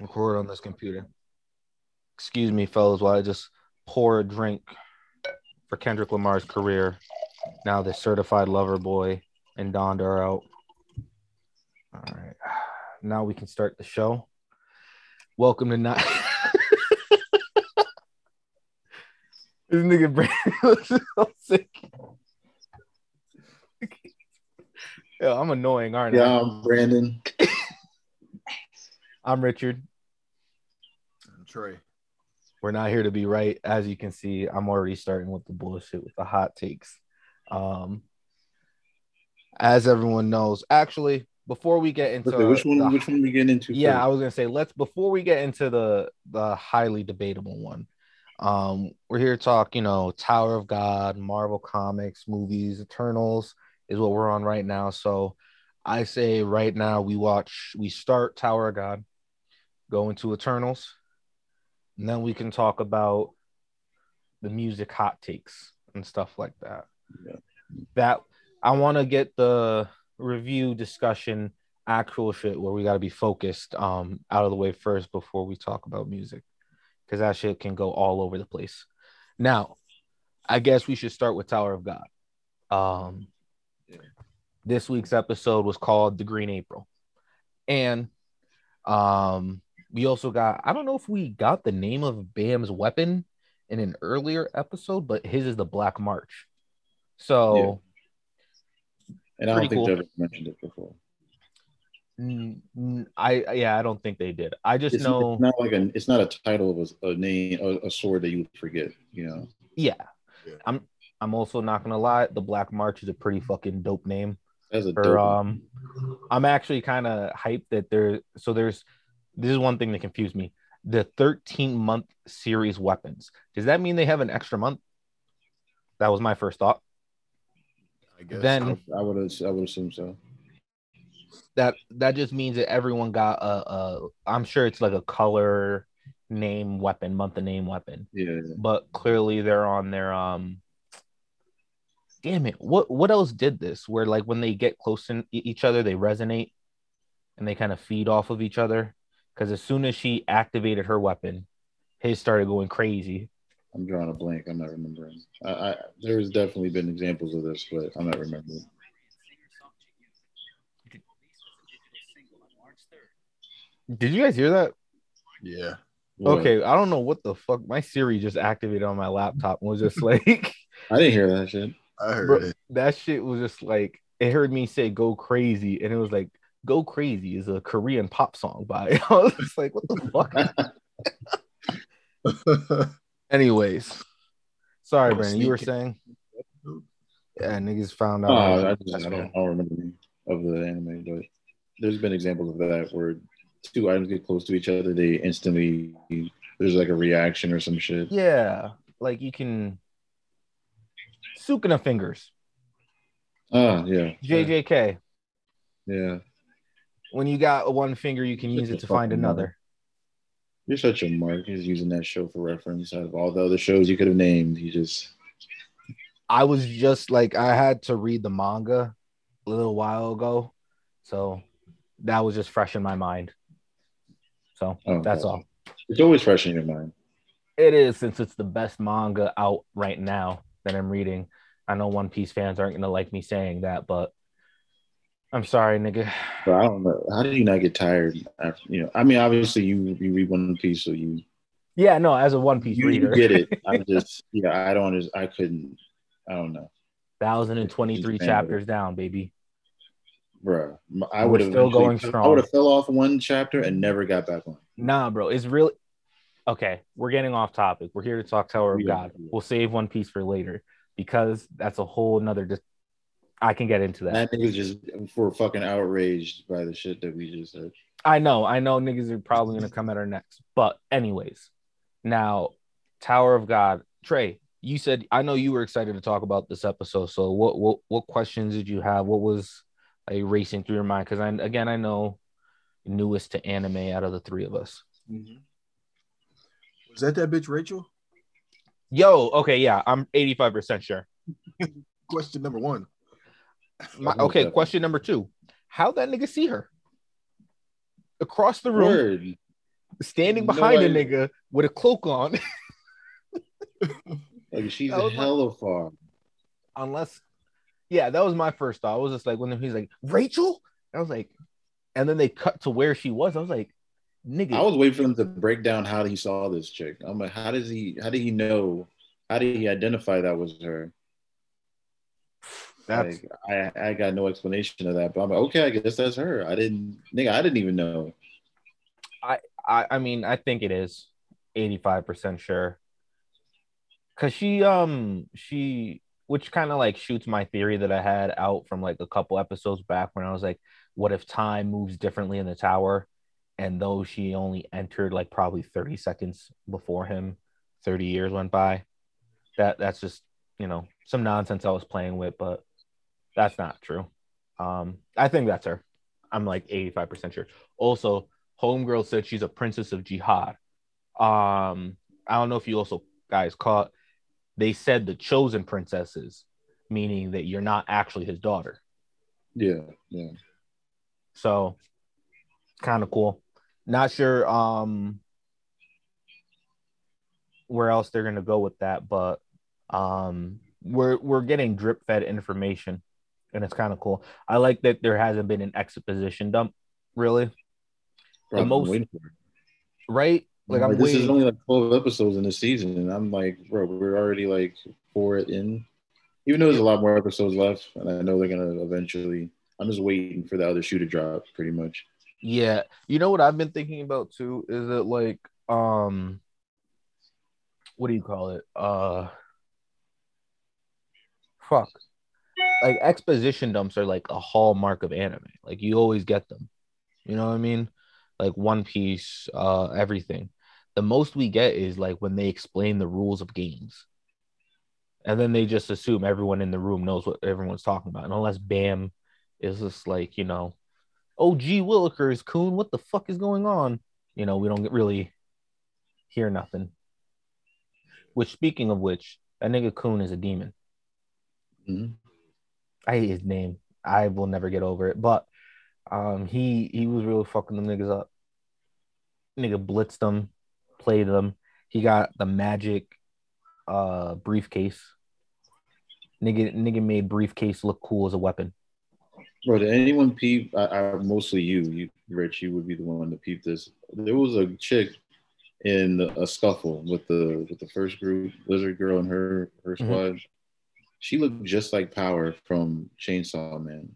record on this computer. Excuse me, fellas, while I just pour a drink for Kendrick Lamar's career. Now the certified lover boy and Donda are out. All right. Now we can start the show. Welcome to not This nigga Brandon looks so sick. Yo, I'm annoying, aren't I? Yeah, Brandon. I'm Richard. I'm Trey. We're not here to be right. As you can see, I'm already starting with the bullshit with the hot takes. Um, as everyone knows, actually, before we get into Okay, which one? the- which one we getting into? yeah, I was gonna say let's before we get into the the highly debatable one. Um, we're here to talk, you know, Tower of God, Marvel Comics, movies, Eternals is what we're on right now. So I say right now we watch, we start Tower of God, go into Eternals, and then we can talk about the music hot takes and stuff like that. Yeah. That I want to get the review discussion actual shit where we got to be focused um out of the way first before we talk about music because that shit can go all over the place. Now, I guess we should start with Tower of God. Um, this week's episode was called The Green April, and um, we also got I don't know if we got the name of Bam's weapon in an earlier episode, but his is the Black March. So. and I don't think cool. they've mentioned it before. I yeah, I don't think they did. I just It's, know, it's not like a. It's not a title of a, a name, a, a sword that you would forget. You know. yeah. Yeah. I'm I'm also not gonna lie, the Black March is a pretty fucking dope name. That's a For dope. um, I'm actually kind of hyped that there. So there's this is one thing that confused me. The 13 month series weapons. Does that mean they have an extra month? That was my first thought. I guess. Then I would. I would assume so. that that just means that everyone got a, a I'm sure it's like a color name weapon, month of name weapon. Yeah. but clearly they're on their um damn it what what else did this where like when they get close to each other they resonate and they kind of feed off of each other because as soon as she activated her weapon his started going crazy I'm drawing a blank. I'm not remembering. I, I there's definitely been examples of this, but I'm not remembering. did you guys hear that Yeah. What? okay i don't know what the fuck my siri just activated on my laptop and was just like I didn't hear that shit. I heard Bro, it. that shit was just like it heard me say "Go Crazy" and it was like "Go Crazy" is a Korean pop song by. I was just like, "What the fuck?" Anyways, sorry, Brandon. You were saying, yeah, niggas found out. Oh, I, just, I, don't. I don't remember of the anime, but there's been examples of that where two items get close to each other, they instantly there's like a reaction or some shit. Yeah, like you can Sukuna fingers, Ah, yeah. JJK. Yeah. When you got one finger, you can use it to find another. You're such a mark. He's using that show for reference. Out of all the other shows you could have named, he just I was just like, I had to read the manga a little while ago, so that was just fresh in my mind. So Oh, that's all. it's always fresh in your mind. It is since it's the best manga out right now that I'm reading. I know One Piece fans aren't gonna like me saying that, but I'm sorry, nigga. But I don't know. How do you not get tired after you know? I mean, obviously you you read One Piece, so you Yeah, no, as a One Piece you, reader, you get it. I'm just yeah, I don't I couldn't I don't know. thousand and twenty-three chapters down, baby. Bro, I would have still going strong. I would have fell off one chapter and never got back on. Nah, bro, it's really okay. We're getting off topic. We're here to talk Tower of Yeah, God. yeah. We'll save One Piece for later because that's a whole nother. Just I can get into that. That nigga's just for fucking outraged by the shit that we just said. I know, I know, niggas are probably gonna come at our necks. But anyways, now Tower of God, Trey. You said I know you were excited to talk about this episode. So what what what questions did you have? What was like racing through your mind? Because I again I know newest to anime out of the three of us. Mm-hmm. Was that that bitch Rachel? Yo, okay, yeah, I'm 85% sure. Question number one. My, okay, question number two. How that nigga see her? Across the room. Word. standing behind a idea. nigga with a cloak on, Like she's a was my- hella far. unless, yeah, that was my first thought. I was just like, when he's like, Rachel, I was like, and then they cut to where she was. I was like, nigga, I was waiting for them to break down how he saw this chick. I'm like, how does he? How did he know? How did he identify that was her? That's like, I I got no explanation of that. But I'm like, okay, I guess that's her. I didn't, nigga, I didn't even know. I, I mean, I think it is 85% sure. Cause she um she which kind of like shoots my theory that I had out from like a couple episodes back when I was like, what if time moves differently in the tower? And though she only entered like probably 30 seconds before him, 30 years went by. That that's just, you know, some nonsense I was playing with, but that's not true. Um, I think that's her. I'm like 85% sure. Also, Homegirl said she's a princess of Jahad. Um, I don't know if you also guys caught. They said the chosen princesses, meaning that you're not actually his daughter. Yeah, yeah. So, kind of cool. Not sure um where else they're gonna go with that, but um we're we're getting drip fed information, and it's kind of cool. I like that there hasn't been an exposition dump, really, Bro, I've most- right? Like I'm this waiting. is only like 12 episodes in the season, and I'm like, bro, we're already like four in. Even though there's a lot more episodes left, and I know they're gonna eventually. I'm just waiting for the other shoe to drop, pretty much. Yeah, you know what I've been thinking about too is that like um what do you call it? Uh fuck. Like exposition dumps are like a hallmark of anime. Like you always get them. You know what I mean? Like One Piece, uh everything. The most we get is like when they explain the rules of games. And then they just assume everyone in the room knows what everyone's talking about. And unless Bam is just like, you know, oh gee willikers Khun what the fuck is going on you know we don't really hear nothing which speaking of which that nigga Khun is a demon Mhm. I hate his name i will never get over it but um he he was really fucking them niggas up nigga blitzed them played them he got the magic uh briefcase nigga nigga made briefcase look cool as a weapon Bro, did anyone peep? I, I mostly you, you, Rich. You would be the one to peep this. There was a chick in a scuffle with the with the first group, Lizard Girl and her her Mhm. squad. She looked just like Power from Chainsaw Man.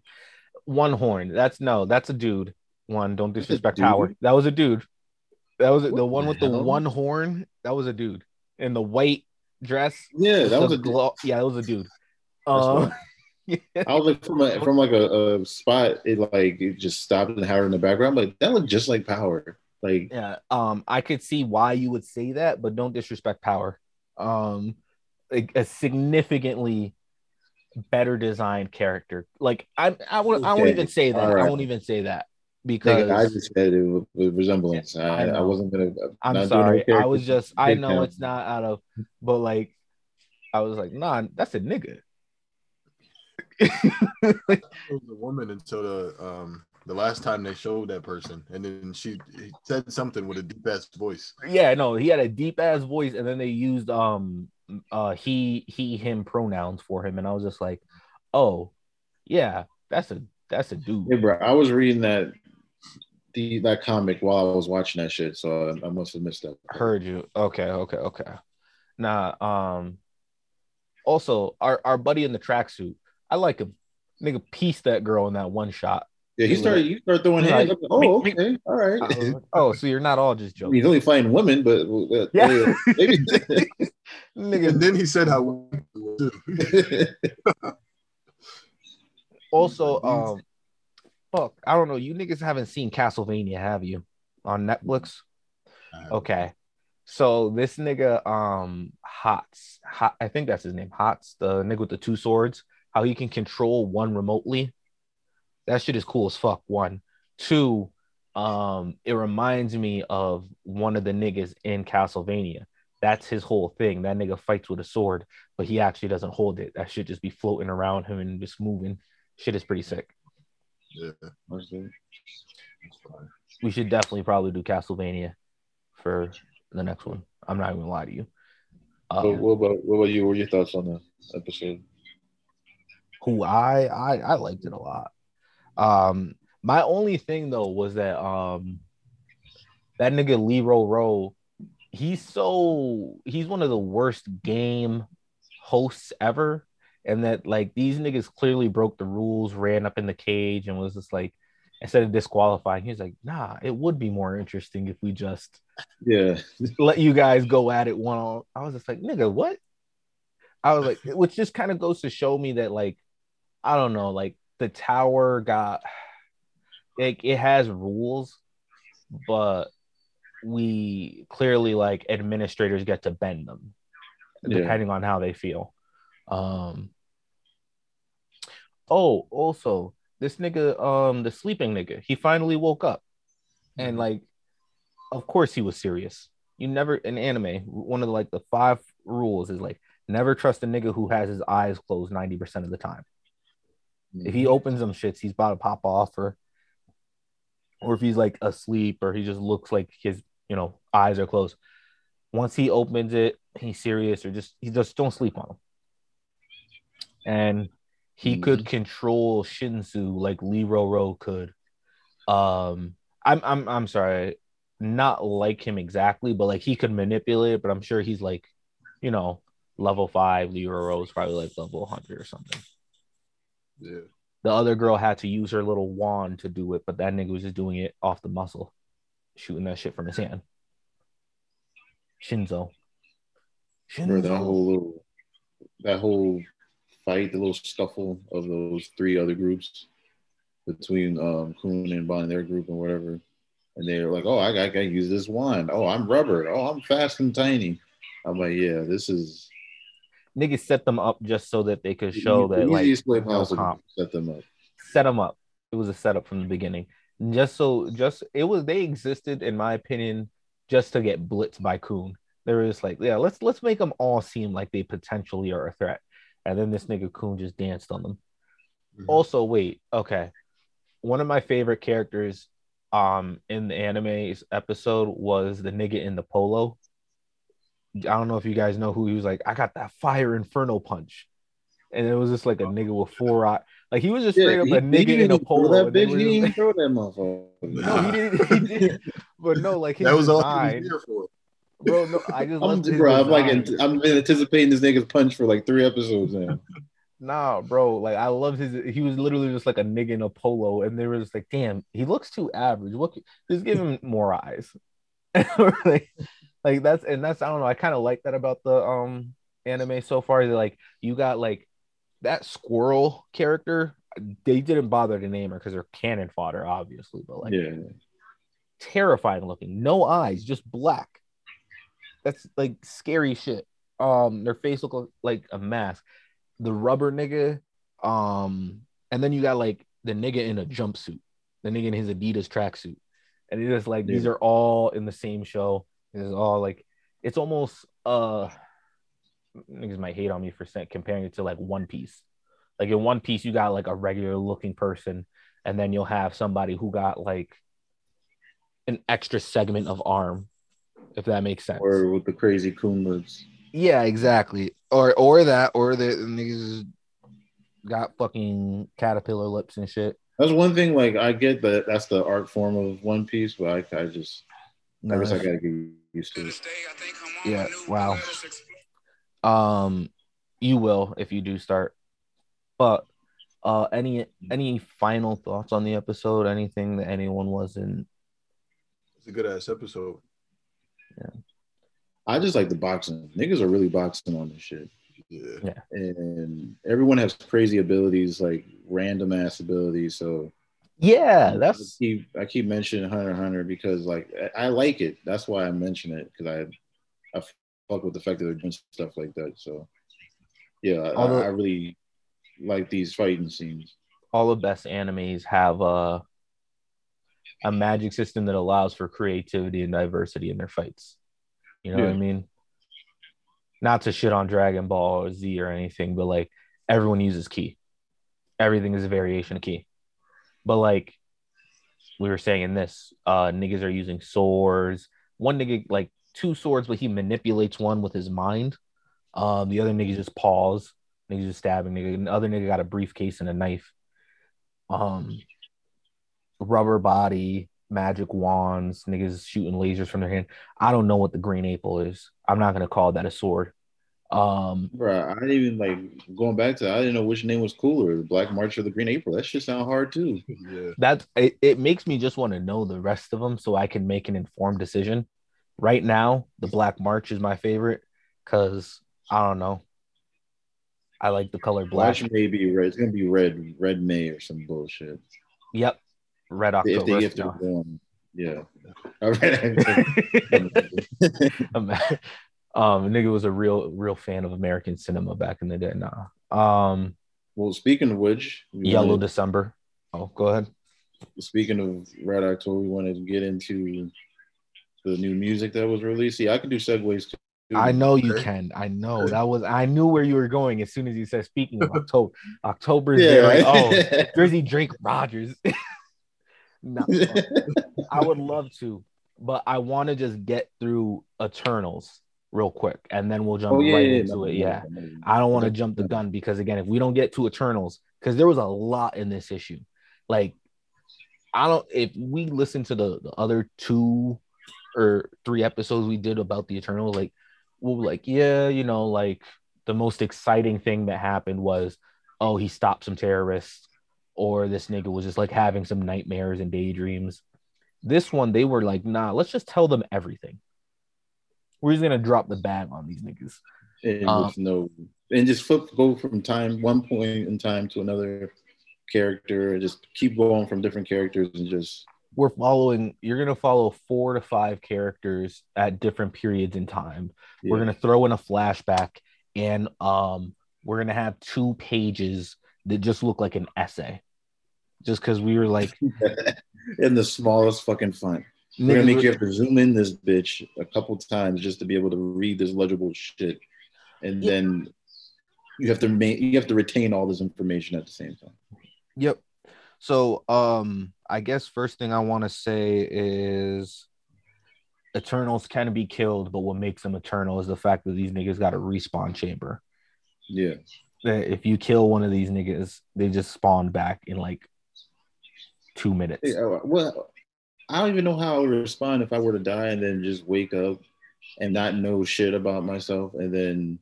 one horn. That's no, that's a dude. One, don't disrespect power. That was a dude. That was the one the with the one horn. That was a dude in the white dress. Yeah, that was a. glow. Yeah, that was a dude. Um. I was like from a, from like a, a spot. It like it just stopped and Howard in the background. I'm like that looked just like Power. Like yeah. Um, I could see why you would say that, but don't disrespect power. Um, like a significantly better designed character. Like I, I won't, I won't even say that. I won't even say that because nigga, I just said it with, with resemblance. I I, I, wasn't gonna. I'm not doing sorry. no I was just I know down. it's not out of but like I was like, nah, that's a nigga. It was a woman until the um the last time they showed that person, and then she he said something with a deep ass voice. yeah, no, he had a deep ass voice, and then they used um uh he he him pronouns for him, and I was just like, oh yeah, that's a that's a dude. Hey, bro, I was reading that the that comic while I was watching that shit, so I, I must have missed that. Heard you. Okay, okay, okay. Nah, um also our, our buddy in the tracksuit, I like him. Nigga pieced that girl in that one shot. Yeah, he started. You start throwing Yeah, hands. like, oh, okay, all right. I was like, oh, so you're not all just joking. He's only fighting women, but uh, Yeah. maybe. Nigga, And then he said how too. also um fuck i don't know you niggas haven't seen castlevania have you on netflix okay so this nigga um Hatz hot i think that's his name Hatz the nigga with the two swords how he can control one remotely that shit is cool as fuck one two um it reminds me of one of the niggas in castlevania that's his whole thing that nigga fights with a sword but he actually doesn't hold it that should just be floating around him and just moving shit is pretty sick Yeah, What's that? that's fine. we should definitely probably do Castlevania. for the next one. I'm not even gonna lie to you. But Um, what about what about you? What are your thoughts on the episode? who I, I I liked it a lot. Um, my only thing though was that um, that nigga Lero Ro, he's so he's one of the worst game hosts ever, and that like these niggas clearly broke the rules, ran up in the cage, and was just like instead of disqualifying, he's like, nah, it would be more interesting if we just Yeah, let you guys go at it one on. I was just like, nigga, what? I was like, which just kind of goes to show me that, like, I don't know, like the tower got like it has rules, but we clearly like administrators get to bend them Yeah. depending on how they feel. Um oh, also this nigga, um, the sleeping nigga, he finally woke up. And Mhm. like, of course he was serious. You never in anime, one of the like the five rules is like never trust a nigga who has his eyes closed 90% of the time. If he opens them shits, he's about to pop off or or if he's like asleep or he just looks like his, you know, eyes are closed. Once he opens it, he's serious or just he just don't sleep on him. And he Mhm. could control Shinsu like Lero Ro could. Um I'm I'm I'm sorry, not like him exactly, but like he could manipulate it, but I'm sure he's like, you know, level five, Lero is probably like level 100 or something. Yeah. The other girl had to use her little wand to do it, but that nigga was just doing it off the muscle, shooting that shit from his hand. Shinsu. Bro, that whole little, that whole fight, the little scuffle of those three other groups between um Khun and Bon, their group and whatever, and they're like, "Oh, I I to use this wand. Oh, I'm rubber. Oh, I'm fast and tiny." I'm like, "Yeah, this is Niggas set them up just so that they could the show ea- that the like easiest way possible comp. set them up." set them up. It was a setup from the beginning. Just so just it was they existed in my opinion just to get blitzed by Khun. They were just like, yeah, let's let's make them all seem like they potentially are a threat. And then this nigga Khun just danced on them. Mhm. Also, wait, okay. One of my favorite characters um in the anime's episode was the nigga in the polo. I don't know if you guys know who he was like, I got that fire inferno punch. And it was just like a oh. nigga with four eye. Like he was just straight up he, a nigga didn't in a polo. that bitch. He didn't even like- throw that motherfucker. no, he didn't. He did. But no, like that was all he was here for. bro. No, I just I'm, loved bro, I'm like. I've been anticipating this nigga's punch for like three episodes now. Nah, bro. Like I love his. He was literally just like a nigga in a polo, and they were just like, "Damn, he looks too average. What? Just give him more eyes." like, like that's and that's I don't know. I kind of like that about the um anime so far. Like you got like that squirrel character. They didn't bother to name her because they're cannon fodder, obviously, but like Yeah, terrifying looking, no eyes, just black. That's like scary shit. Um, their face look like a mask. The rubber nigga, um, and then you got like the nigga in a jumpsuit, the nigga in his Adidas tracksuit, and it's just like these are all in the same show. It's all like it's almost uh niggas might hate on me for comparing it to like One Piece. Like in One Piece, you got like a regular looking person, and then you'll have somebody who got like an extra segment of arm, if that makes sense. or with the crazy coon lips. yeah, exactly. Or or that, or the niggas got fucking caterpillar lips and shit. That's one thing. Like I get that that's the art form of One Piece, but I, I just I guess I gotta get used to it. Yeah, wow. um, you will if you do start. But uh, any any final thoughts on the episode? Anything that anyone wasn't? It's a good ass episode. Yeah. I just like the boxing. Niggas are really boxing on this shit, Yeah. and everyone has crazy abilities, like random ass abilities. So Yeah, I that's keep I keep mentioning Hunter Hunter because like I, I like it. That's why I mention it because I I fuck with the fact that they're doing stuff like that. So yeah, I, Although- I really like these fighting scenes. all the best animes have a a magic system that allows for creativity and diversity in their fights. You know what I mean? Not to shit on Dragon Ball or Z or anything, but like everyone uses ki. Everything is a variation of ki. But like we were saying in this, uh niggas are using swords, one nigga like two swords, but he manipulates one with his mind. Um, the other nigga just paws. Nigga just stabbing nigga. And the other nigga got a briefcase and a knife. Um, rubber body, magic wands, niggas shooting lasers from their hand. I don't know what the green apple is. I'm not gonna call that a sword. Um, Bro, I didn't even like going back to. I didn't know which name was cooler, the Black March or the Green April. That shit sound hard too. Yeah. that's it, it makes me just want to know the rest of them so I can make an informed decision. Right now, the Black March is my favorite because I don't know. I like the color black. Watch may be red. It's gonna be red, red May or some bullshit. Yep, Red If October. if they're born, yeah. All right. um, nigga was a real, real fan of American cinema back in the day. Nah. Um, well, speaking of which, Yellow wanted- December. Oh, go ahead. speaking of Red October, we wanted to get into the new music that was released. See, I can do segues too. I know you can. I know that was. I knew where you were going as soon as you said. Speaking of October, October is Yeah, there. Right? oh, Drizzy Drake Rogers. no, I would love to, but I want to just get through Eternals real quick, and then we'll jump oh yeah, right yeah, into no, it. Yeah. I don't want to jump the gun because again, if we don't get to Eternals, because there was a lot in this issue, like I don't. If we listen to the, the other two or three episodes we did about the Eternals, like we'll be like, yeah, you know, like the most exciting thing that happened was, oh, he stopped some terrorists, or this nigga was just like having some nightmares and daydreams. This one, they were like, nah, let's just tell them everything. We're just gonna drop the bag on these niggas. and Um, with no and just flip go from time one point in time to another character and just keep going from different characters and just we're following you're going to follow four to five characters at different periods in time we're going to throw in a flashback and um we're going to have two pages that just look like an essay just because we were like in the smallest fucking font. We're gonna make you have to zoom in this bitch a couple times just to be able to read this legible shit, and Yeah. then you have to ma- you have to retain all this information at the same time. Yep. So, um, I guess first thing I want to say is Eternals can be killed, but what makes them eternal is the fact that these niggas got a respawn chamber. Yeah, That if you kill one of these niggas, they just spawn back in like two minutes. Uh, well, I don't even know how I would respond if I were to die and then just wake up and not know shit about myself, and then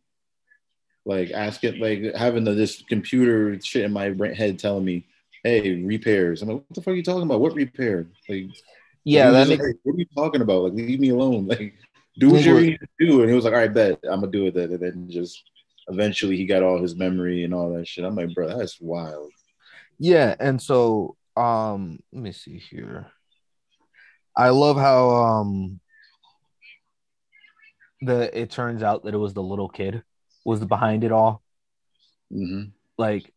like ask it, like having the, this computer shit in my head telling me, "Hey, repairs." I'm like, "What the fuck are you talking about? What repair?" Like, Yeah, that nigga, like, what are you talking about? Like, leave me alone. Like, do what you need to do. And he was like, all right, bet I'm gonna do it. Then. And then just eventually he got all his memory and all that shit. I'm like, bro, that's wild. yeah, and so um, let me see here. I love how um the it turns out that it was the little kid was behind it all. hmm like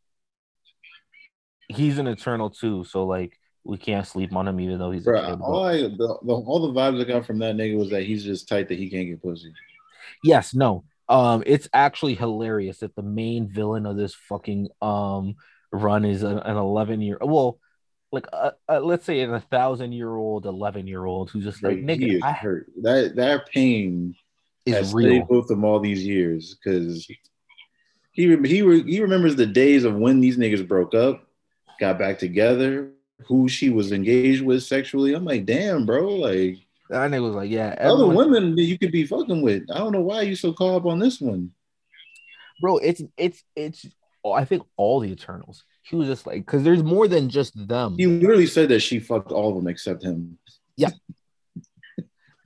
he's an eternal too, so like we can't sleep on him even though he's a Bro, kid. all I the, the, all the vibes I got from that nigga was that he's just tight that he can't get pussy. yes, no. Um, it's actually hilarious that the main villain of this fucking um run is a- an 11 year well, like uh, uh, let's say a thousand year old 11 year old who's just like Like, nigga I, hurt. That that pain has is stayed real. with them all these years because he he re- he remembers the days of when these niggas broke up, got back together, who she was engaged with sexually. I'm like, damn, bro, like. That nigga was like, yeah, other women that you could be fucking with. I don't know why you so caught up on this one. bro. It's it's it's. I think all the Eternals. He was just like, because there's more than just them. He literally said that she fucked all of them except him. Yeah.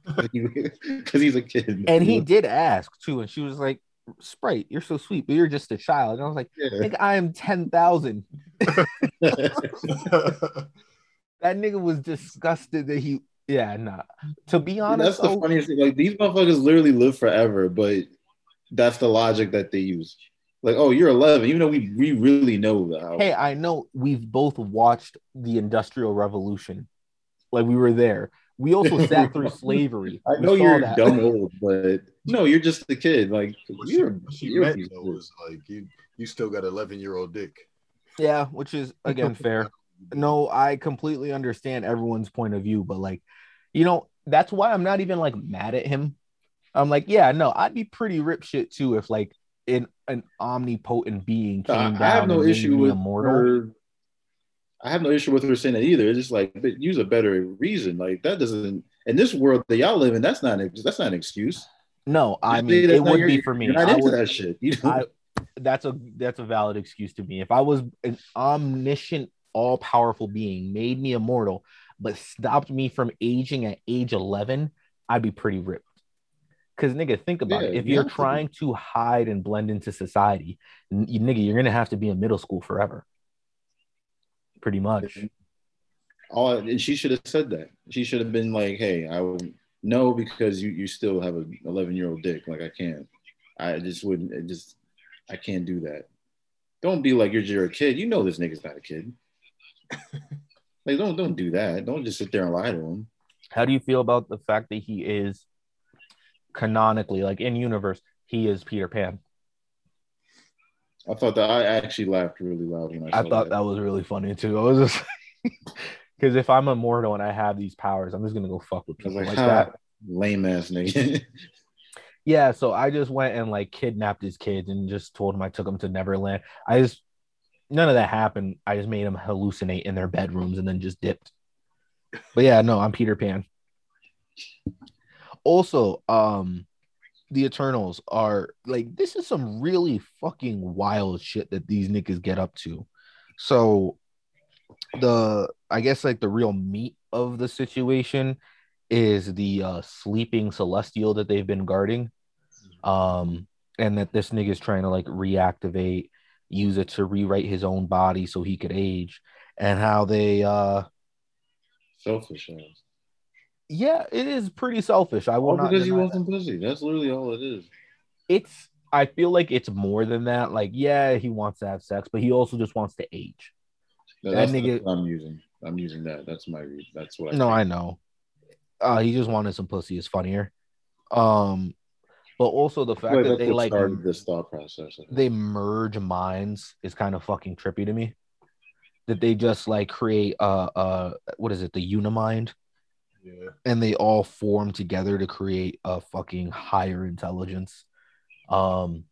Because he's a kid. And he did ask too, and she was like, "Sprite, you're so sweet, but you're just a child." And I was like, Yeah. "Nigga, I am ten thousand. That nigga was disgusted that he. Yeah, nah. To be honest, that's the funniest thing. Like these motherfuckers literally live forever, but that's the logic that they use. Like, oh, you're 11, even though we we really know that. Hey, I know we've both watched the Industrial Revolution, like we were there. We also sat through slavery. I know you're that. dumb old, but no, you're just a kid. Like What you're, what she you're a meant though was like you you still got 11 year old dick. Yeah, which is again fair. no, I completely understand everyone's point of view, but like, you know, that's why I'm not even like mad at him. I'm like, yeah, no, I'd be pretty rip shit too if like an an omnipotent being came I, down. I have no issue with immortal. her. I have no issue with her saying that either. It's just like, but use a better reason. Like that doesn't in this world that y'all live in. That's not that's not an excuse. No, I Just mean it would your- be for me. You're not I into would- that shit. You know? I that's a that's a valid excuse to me. If I was an omniscient, all powerful being, made me immortal, but stopped me from aging at age eleven, I'd be pretty ripped. Cause nigga, think about it. If you you're have to trying to hide and blend into society, n- nigga, you're gonna have to be in middle school forever. Pretty much. All and she should have said that. She should have been like, "Hey, I would no because you you still have an 11 year old dick. Like I can't. I just wouldn't. It just I can't do that. Don't be like you're, you're a kid. You know this nigga's not a kid. like don't don't do that. Don't just sit there and lie to him. How do you feel about the fact that he is canonically, like in universe, he is Peter Pan? I thought that I actually laughed really loud when I. I thought that was really funny too. I was just because if I'm immortal and I have these powers, I'm just gonna go fuck with people like, like, "Ha, that. lame ass nigga. Yeah, so I just went and like kidnapped his kids and just told him I took them to Neverland. I just none of that happened. I just made them hallucinate in their bedrooms and then just dipped. But yeah, no, I'm Peter Pan. Also, um, the Eternals are like this is some really fucking wild shit that these niggas get up to. So the I guess like the real meat of the situation is the uh sleeping celestial that they've been guarding. Um and that this nigga's trying to like reactivate, use it to rewrite his own body so he could age, and how they uh Selfish ass. Yeah, it is pretty selfish. I will All not because you deny want that. some pussy. That's literally all it is. it's I feel like it's more than that. Like, yeah, he wants to have sex, but he also just wants to age. That- That nigga- I'm using. I'm using that. That's my. That's what. I No, think. I know. Uh, he just wanted some pussy. Is funnier. Um, but also the fact Wait, that they like started this thought process. they merge minds is kind of fucking trippy to me. That they just like create uh uh what is it the unimind Yeah. and they all form together to create a fucking higher intelligence. Um,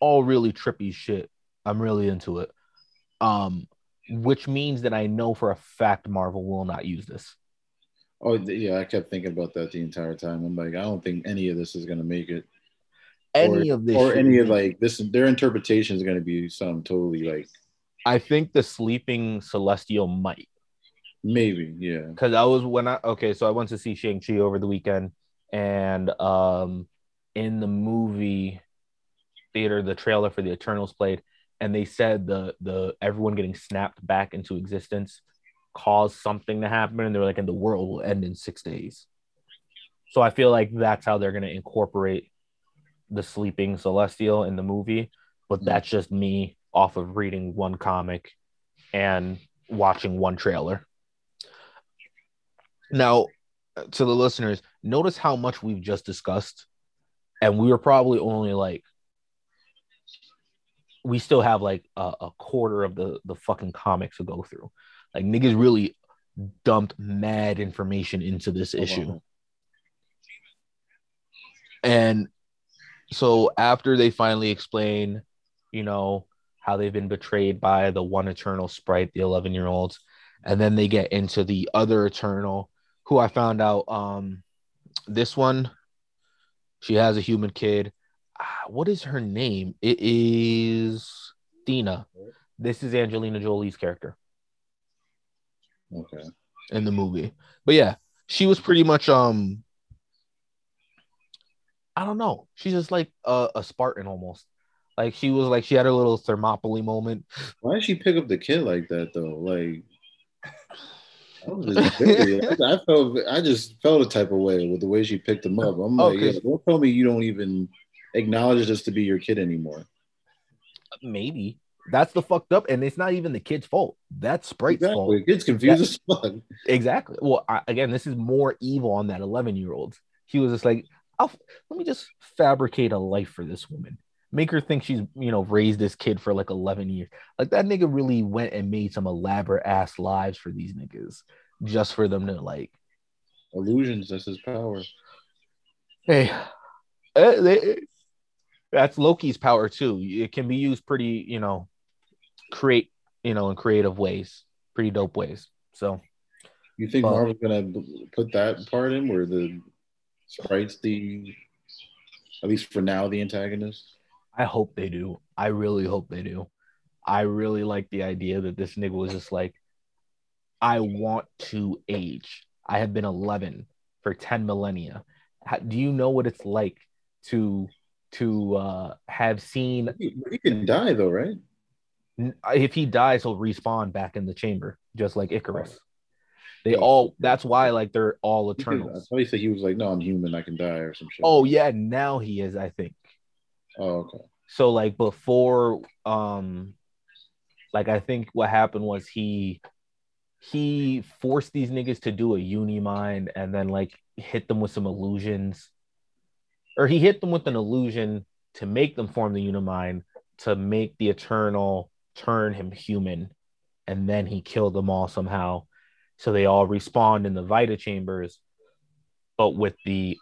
all really trippy shit. I'm really into it. Um, which means that I know for a fact Marvel will not use this. Oh yeah, I kept thinking about that the entire time. I'm like, I don't think any of this is gonna make it, Any or, of this, or any of like this. Their interpretation is gonna be something totally like I think the sleeping celestial might maybe, yeah. because I was when I okay, so I went to see Shang Chi over the weekend, and um, in the movie theater, the trailer for the Eternals played, and they said the the everyone getting snapped back into existence caused something to happen, and they're like, and the world will end in six days. So I feel like that's how they're gonna incorporate the sleeping celestial in the movie, but that's just me off of reading one comic and watching one trailer. Now, to the listeners, notice how much we've just discussed, and we were probably only like, we still have like a, a quarter of the the fucking comics to go through. Like niggas really dumped mad information into this oh, issue. wow. And so after they finally explain, you know, how they've been betrayed by the one eternal sprite, the 11 year olds, and then they get into the other eternal, who I found out um this one, she has a human kid. Ah, what is her name? It is Thena. This is Angelina Jolie's character Okay. in the movie. But yeah, she was pretty much um I don't know. She's just like a, a Spartan almost. Like she was like she had her little Thermopylae moment. Why did she pick up the kid like that though? Like, I, just I- I felt, I just felt a type of way with the way she picked him up. I'm like, like, yeah, don't tell me you don't even acknowledge this to be your kid anymore. Maybe that's the fucked up, and it's not even the kid's fault. That's Sprite's fault. Exactly. Kid's confused as fuck. Exactly. Well, I, again, this is more evil on that 11 year old. He was just like, I'll, let me just fabricate a life for this woman. Make her think she's, you know, raised this kid for like 11 years. Like that nigga really went and made some elaborate ass lives for these niggas just for them to like illusions. That's his power. Hey, eh, they- that's Loki's power too. It can be used pretty, you know, create, you know, in creative ways, pretty dope ways. So You think Well- Marvel's gonna put that part in where the sprites the at least for now the antagonist? I hope they do. I really hope they do. I really like the idea that this nigga was just like, I want to age. I have been 11 for 10 millennia. How, do you know what it's like to to uh, have seen? He, he can die though, right? If he dies, he'll respawn back in the chamber, just like Ikaris. They all. That's why, like, they're all eternal. I thought he said he was like, no, I'm human, I can die or some shit. Oh yeah, now he is. I think. Oh okay. so like before um like i think what happened was he he forced these niggas to do a uni mind and then like hit them with some illusions. Or he hit them with an illusion to make them form the unimind to make the eternal turn him human. And then he killed them all somehow. So they all respawned in the vita chambers but with the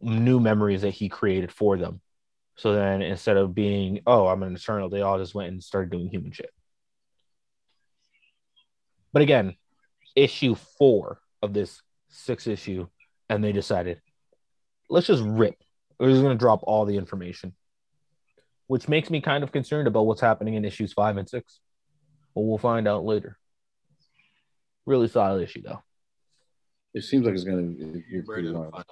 new memories that he created for them so then instead of being, oh, I'm an eternal, they all just went and started doing human shit. But again, issue four of this six issue, and they decided, let's just rip. We're just gonna drop all the information. Which makes me kind of concerned about what's happening in issues five and six. But we'll find out later. Really solid issue though. It seems like it's gonna be you're pretty Brandon wild.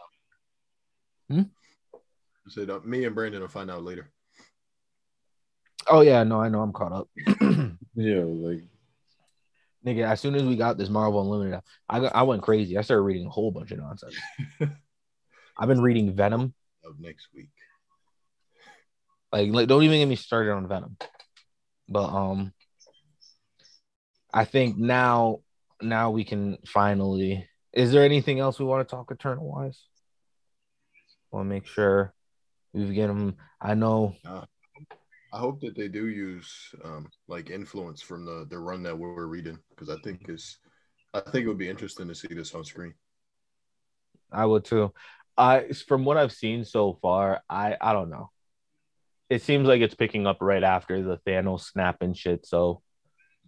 Hmm? I said uh, me and Brandon will find out later. Oh yeah, no, I know I'm caught up. Yeah, like Nigga, as soon as we got this Marvel Unlimited, I I went crazy. I started reading a whole bunch of nonsense. I've been reading Venom. Of next week. Like, like, don't even get me started on Venom. But um, I think now, now we can finally. Is there anything else we want to talk Eternal wise? Want to make sure we've get them. I know. I hope that they do use um, like influence from the the run that we're reading because I think it's I think it would be interesting to see this on screen. I would too. I from what I've seen so far, I I don't know. It seems like it's picking up right after the Thanos snap and shit. So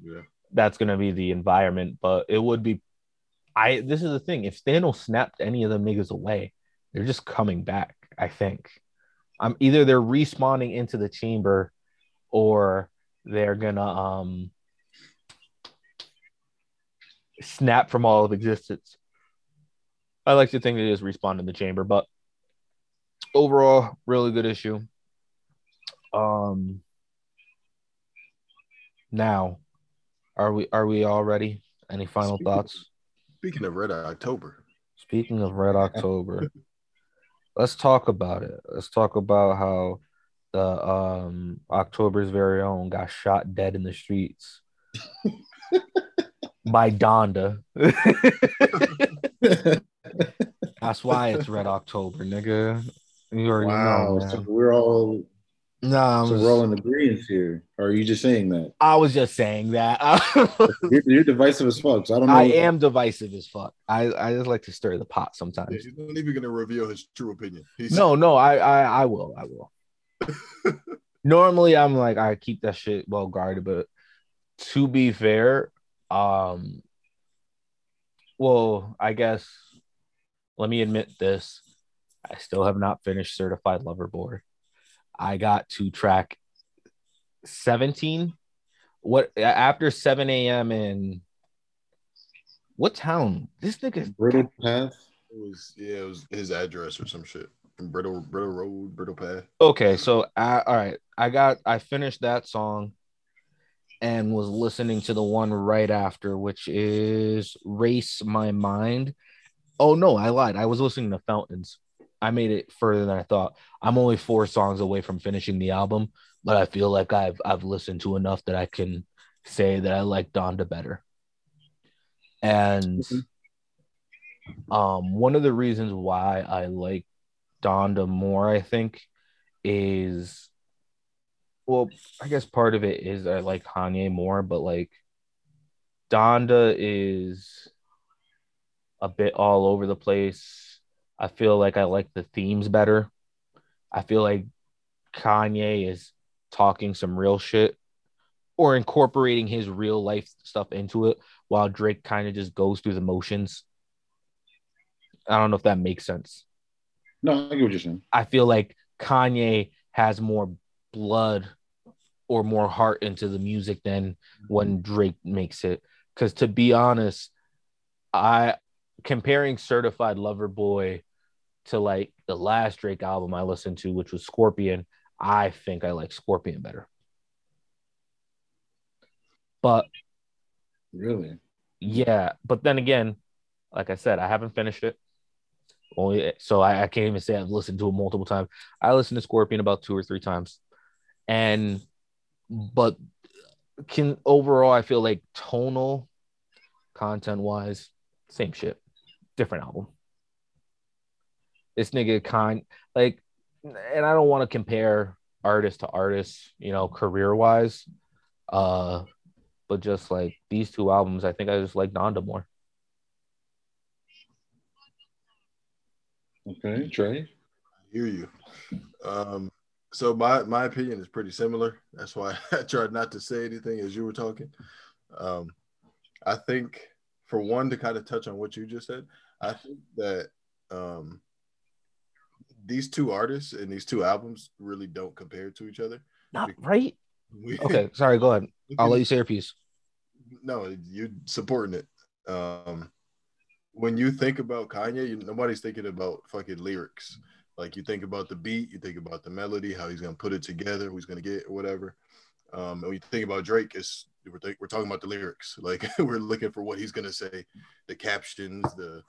Yeah. that's gonna be the environment. But it would be I this is the thing. If Thanos snapped any of them niggas away, they're just coming back, I think. I'm either they're respawning into the chamber or they're gonna um snap from all of existence. I like to think they just respawn in the chamber, but overall, really good issue. Um now are we are we all ready? Any final Speaking- thoughts? Speaking of Red October, Speaking of Red October, let's talk about it. Let's talk about how the um October's very own got shot dead in the streets by Donda. That's why it's Red October, nigga. You already wow. know, so we're all Nah, so I'm we're all just- in agreement here. Or are you just saying that? I was just saying that. You're, you're divisive as fuck. So I don't know. I am divisive as fuck. I, I just like to stir the pot yeah, sometimes. he's not even going to reveal his true opinion. He's, No, no, I, I, I will, I will. Normally, I'm like I keep that shit well guarded, but to be fair, um, well, I guess let me admit this: I still have not finished Certified Lover Boy. I got to track 17. What after 7 a.m. in what town? This nigga Bridle path. it was yeah, it was his address or some shit. Bridle Bridle Road, Bridle Path. Okay, so I, all right, I got I finished that song and was listening to the one right after, which is Race My Mind. Oh no, I lied. I was listening to Fountains. I made it further than I thought. I'm only four songs away from finishing the album, but I feel like I've I've listened to enough that I can say that I like Donda better. And um, one of the reasons why I like Donda more, I think, is well, I guess part of it is I like Kanye more, but like Donda is a bit all over the place. I feel like I like the themes better. I feel like Kanye is talking some real shit or incorporating his real life stuff into it while Drake kind of just goes through the motions. I don't know if that makes sense. No, I get what you're saying. I feel like Kanye has more blood or more heart into the music than when mm-hmm. Drake makes it. Because to be honest, I comparing Certified Lover Boy to like the last Drake album I listened to, which was Scorpion, I think I like Scorpion better. But Really? yeah, but then again, like I said, I haven't finished it. Only so I, I can't even say I've listened to it multiple times. I listened to Scorpion about two or three times, and but can overall I feel like tonal, content wise, same shit, different album. This nigga kind like, and I don't want to compare artist to artist, you know, career wise, uh, but just like these two albums, I think I just like Donda more. Okay, Trey. I hear you. Um, so my my opinion is pretty similar. That's why I tried not to say anything as you were talking. Um, I think for one to kind of touch on what you just said, I think that um, these two artists and these two albums really don't compare to each other. Not right. We, Okay, sorry. Go ahead. I'll let you say your piece. no, you supporting it. Um, when you think about Kanye, you, nobody's thinking about fucking lyrics. Like you think about the beat, you think about the melody, how he's gonna put it together, who's gonna get, or whatever. Um, and when you think about Drake, it's we're, th- we're talking about the lyrics. Like we're looking for what he's gonna say, the captions, the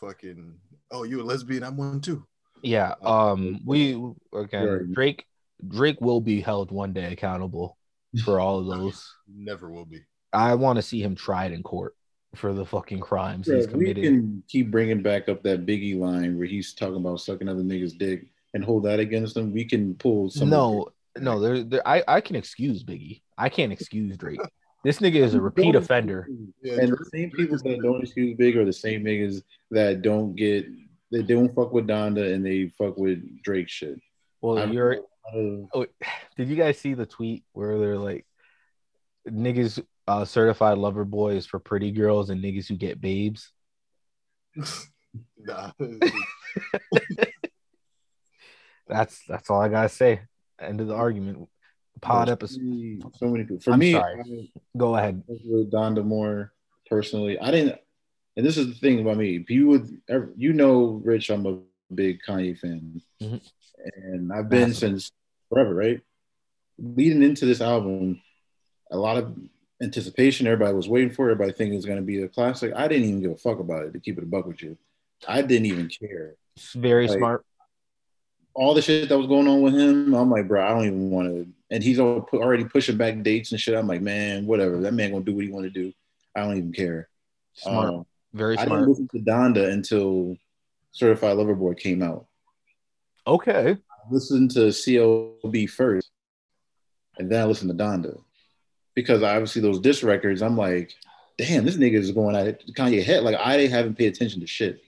fucking oh you a lesbian, I'm one too. Yeah. Um. We again. Right. Drake. Drake will be held one day accountable for all of those. Never will be. I want to see him tried in court for the fucking crimes he's Yeah, we can keep bringing back up that Biggie line where he's talking about sucking other niggas' dick and hold that against them. We can pull some. no, no. There, there. I, I can excuse Biggie. I can't excuse Drake. This nigga is a repeat offender. Yeah, And the same people that don't excuse Big are the same niggas that don't get they don't fuck with Donda and they fuck with Drake shit. Well, I'm- you're. Oh, did you guys see the tweet where they're like, niggas uh, certified lover boys for pretty girls and niggas who get babes? nah. That's that's all I gotta say. End of the argument. Pod so episode. So many people. For I'm me, sorry. I- Go ahead. with Donda more personally. I didn't, and this is the thing about me. If You would, ever- you know, Rich, I'm a big Kanye fan, Mhm. and I've been Massive. since forever. Right, leading into this album, a lot of anticipation. Everybody was waiting for. it. Everybody thinking it's going to be a classic. I didn't even give a fuck about it. To keep it a buck with you, I didn't even care. It's very Like- smart. All the shit that was going on with him, I'm like, bro, I don't even want to. And he's already pushing back dates and shit. I'm like, man, whatever. That man gonna do what he want to do. I don't even care. Smart. Um, very smart. I didn't listen to Donda until Certified Lover Boy came out. Okay. I listened to CLB first, and then I listened to Donda because obviously those disc records. I'm like, damn, this nigga is going at Kanye head. Like I haven't paid attention to shit.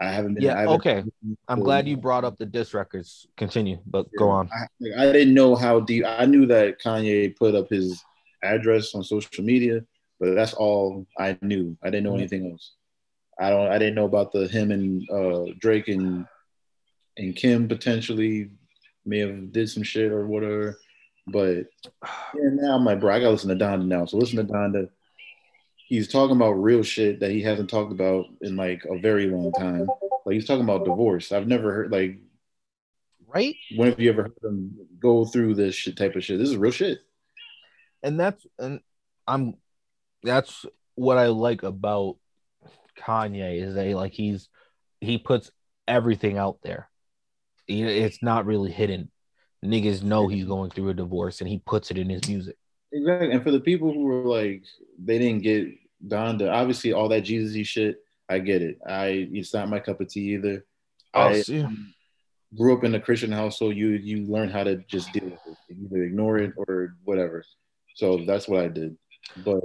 I haven't been. Yeah, haven't- okay. I'm glad you brought up the disc records. Continue, but go on. I, like, I didn't know how deep. I knew that Kanye put up his address on social media, but that's all I knew. I didn't know Mhm. anything else. I don't. I didn't know about the him and uh, Drake and and Kim potentially may have did some shit or whatever. But yeah, now I'm like, bro, I gotta listen to Donda now. So listen to Donda. He's talking about real shit that he hasn't talked about in like a very long time. Like he's talking about divorce. I've never heard like Right? when have you ever heard him go through this shit type of shit? This is real shit. and that's and I'm that's what I like about Kanye is that like he's he puts everything out there. It's not really hidden. Niggas know he's going through a divorce and he puts it in his music. Exactly. And for the people who were like, they didn't get Donda, obviously all that Jesus shit, I get it. I it's not my cup of tea either. Oh, I see. grew up in a Christian household. You you learn how to just deal with it, either ignore it or whatever. So that's what I did. But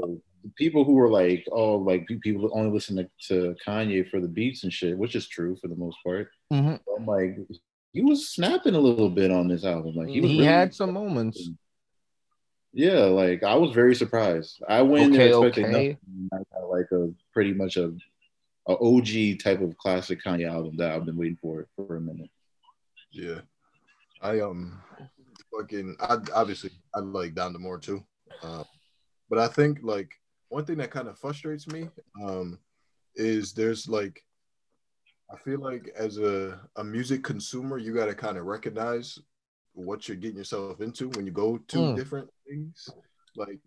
people who were like, oh, like people only listen to, to Kanye for the beats and shit, which is true for the most part. Mm-hmm. I'm like, he was snapping a little bit on this album. Like He, he, really- had some moments. Yeah, like I was very surprised. I went in Okay, there expecting okay. nothing. I got like a pretty much a, a OG type of classic Kanye album that I've been waiting for for a minute. Yeah, I um, fucking, I obviously I like Donda more too, uh, but I think like one thing that kind of frustrates me um is there's like I feel like as a a music consumer, you got to kind of recognize what you're getting yourself into when you go to Mm. different things, like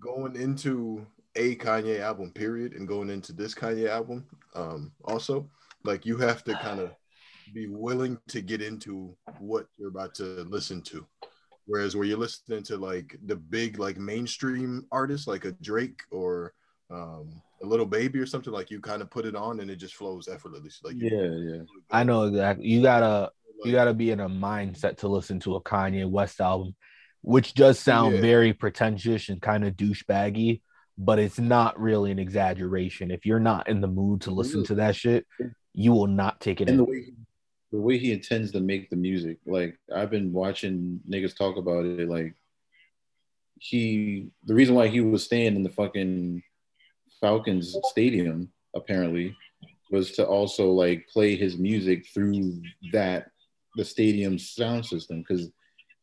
going into a Kanye album, period, and going into this Kanye album, um, also like you have to kind of be willing to get into what you're about to listen to. Whereas where you're listening to like the big like mainstream artists like a Drake or um, a Lil Baby or something, like you kind of put it on and it just flows effortlessly. Like Yeah, yeah. I know exactly. You gotta you gotta be in a mindset to listen to a Kanye West album, which does sound Yeah. very pretentious and kind of douchebaggy, but it's not really an exaggeration. If you're not in the mood to listen to that shit, you will not take it and the way the way he intends to make the music like i've been watching niggas talk about it like he the reason why he was staying in the fucking falcons stadium apparently was to also like play his music through that the stadium sound system because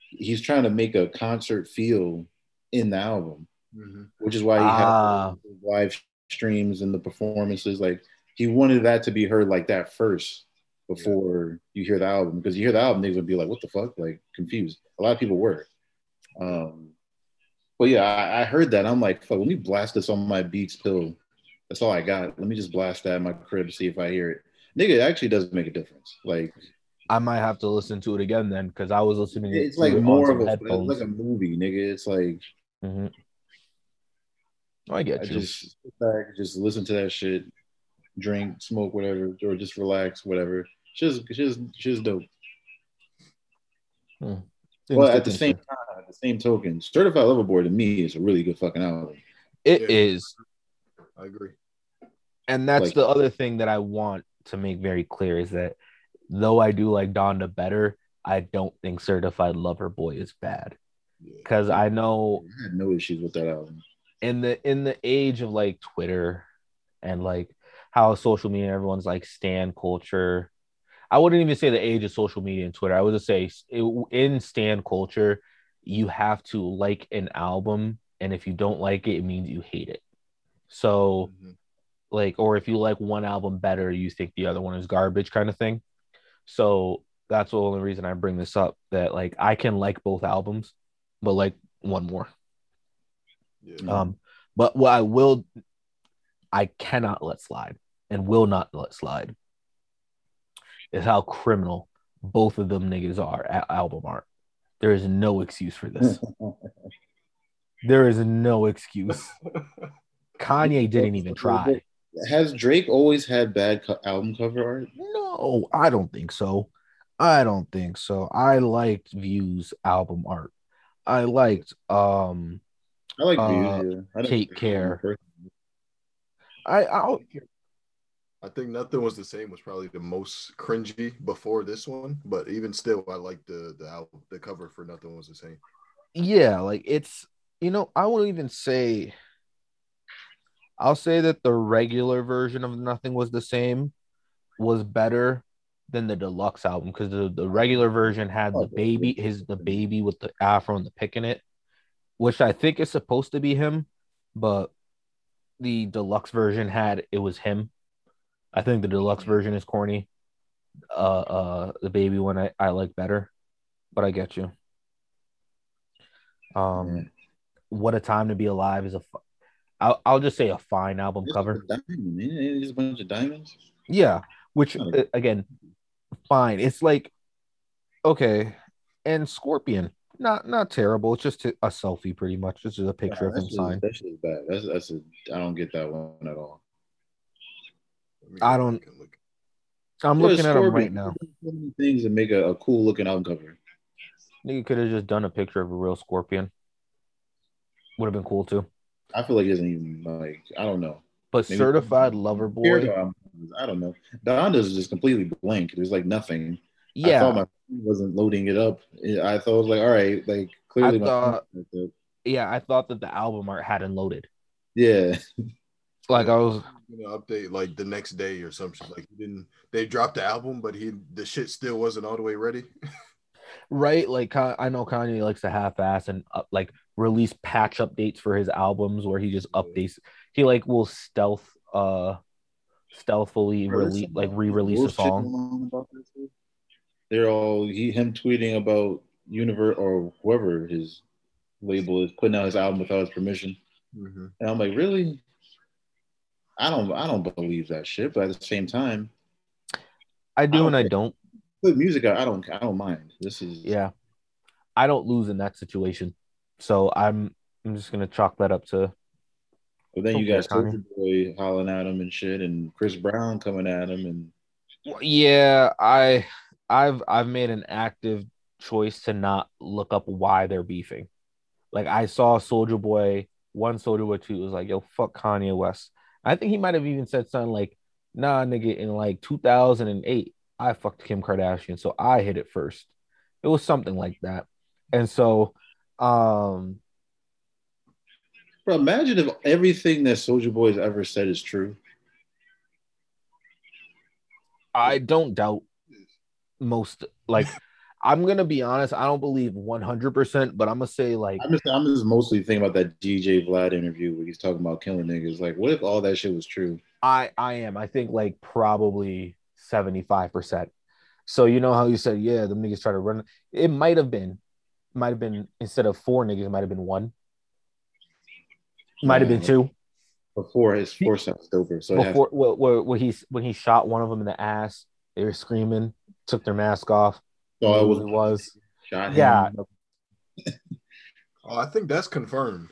he's trying to make a concert feel in the album Mhm. which is why he Ah. had live streams and the performances. Like he wanted that to be heard like that first before you hear the album, because you hear the album, niggas would be like, "What the fuck?" Like confused. A lot of people were. Um, but yeah, I, I heard that. I'm like, "Fuck, let me blast this on my Beats pill." That's all I got. Let me just blast that in my crib to see if I hear it. Nigga, it actually does make a difference. Like I might have to listen to it again then because I was listening it's to like it more of a headphones. like a movie, nigga. It's like Mhm. I get I you. just sit back, just listen to that shit, drink, smoke, whatever, or just relax, whatever. Just, just, just dope. Hmm. Things But at the same time, at the same token, Certified Lover Boy to me is a really good fucking album. It Yeah. is. I agree. And that's Like- the other thing that I want to make very clear is that though I do like Donda better, I don't think Certified Lover Boy is bad. Yeah. Because I know I had no issues with that album. in the in the age of like Twitter and like how social media everyone's like stan culture. I wouldn't even say the age of social media and Twitter. I would just say it, in stand culture, you have to like an album, and if you don't like it, it means you hate it. So Mhm. like or if you like one album better you think the other one is garbage kind of thing so that's the only reason i bring this up that like i can like both albums but like one more Yeah. um but what i will i cannot let slide and will not let slide is how criminal both of them niggas are at album art there is no excuse for this there is no excuse kanye didn't even try Has Drake always had bad co- album cover art? No, I don't think so. I don't think so. I liked Views album art. I liked um I like Uh, Views. Yeah. I Take Care. I I I think nothing was the same was probably the most cringy before this one, but even still, I like the the album, the cover for nothing was the same. yeah, like it's you know, I wouldn't even say I'll say that the regular version of Nothing Was the Same was better than the deluxe album because the, the regular version had the baby, his the baby with the afro and the pick in it, which I think is supposed to be him, but the deluxe version had it was him. I think the deluxe version is corny. Uh uh the baby one I, I like better, but I get you. Um Yeah. what a time to be alive is a fu- I'll, I'll just say a fine album Just cover. diamond. It's just a bunch of diamonds. Yeah, which uh, again, fine. It's like okay, and Scorpion, not not terrible. It's just a selfie, pretty much. This is a picture Nah, of him signed. That shit bad. That's that's a. I don't get that one at all. I don't- look. I'm looking at Scorpion, right now. Things that make a, a cool looking album cover. Nigga could have just done a picture of a real Scorpion. Would have been cool too. I feel like he doesn't even like. I don't know. But Maybe- certified lover boy, I don't know. Donda's is just completely blank. There's like nothing. I yeah, thought my phone wasn't loading it up. I thought it was like, all right, like clearly I thought- yeah. I thought that the album art hadn't loaded. yeah. Like I was, gonna update like the next day or something. Like he didn't. They dropped the album, but he the shit still wasn't all the way ready. right? Like I know Kanye likes to half-ass and uh, like release patch updates for his albums where he just updates. He like will stealth, uh, stealthily release like re-release a song. going on about this shit. They're all he him tweeting about Universal or whoever his label is putting out his album without his permission. Mm-hmm. And I'm like, really? I don't I don't believe that shit, but at the same time, I do don't and I don't. good music I I don't I don't mind. This is Yeah, I don't lose in that situation, so I'm I'm just gonna chalk that up to But then you got Kanye. Boy hollering at him and shit, and Chris Brown coming at him, and Yeah, I I've I've made an active choice to not look up why they're beefing. Like I saw Soulja Boy, one Soulja Boy tweet was like, "Yo, fuck Kanye West." I think he might have even said something like, "Nah, nigga, in like 2008, I fucked Kim Kardashian, so I hit it first. It was something like that. And so, um, bro, imagine if everything that Soulja Boy has ever said is true. I don't doubt most like I'm gonna be honest, I don't believe 100%, but I'm gonna say like I'm just I'm just mostly thinking about that DJ Vlad interview where he's talking about killing niggas. Like, what if all that shit was true? I I am. I think like probably 75%. So you know how you said, yeah, the niggas try to run. It might have been, might have been instead of four niggas, it might have been one. Might have been two. Before his four sounds doper. So Before where, where, where he's when he shot one of them in the ass, they were screaming, took their mask off. So it was, who it was. shot him. Yeah. Oh, I think that's confirmed,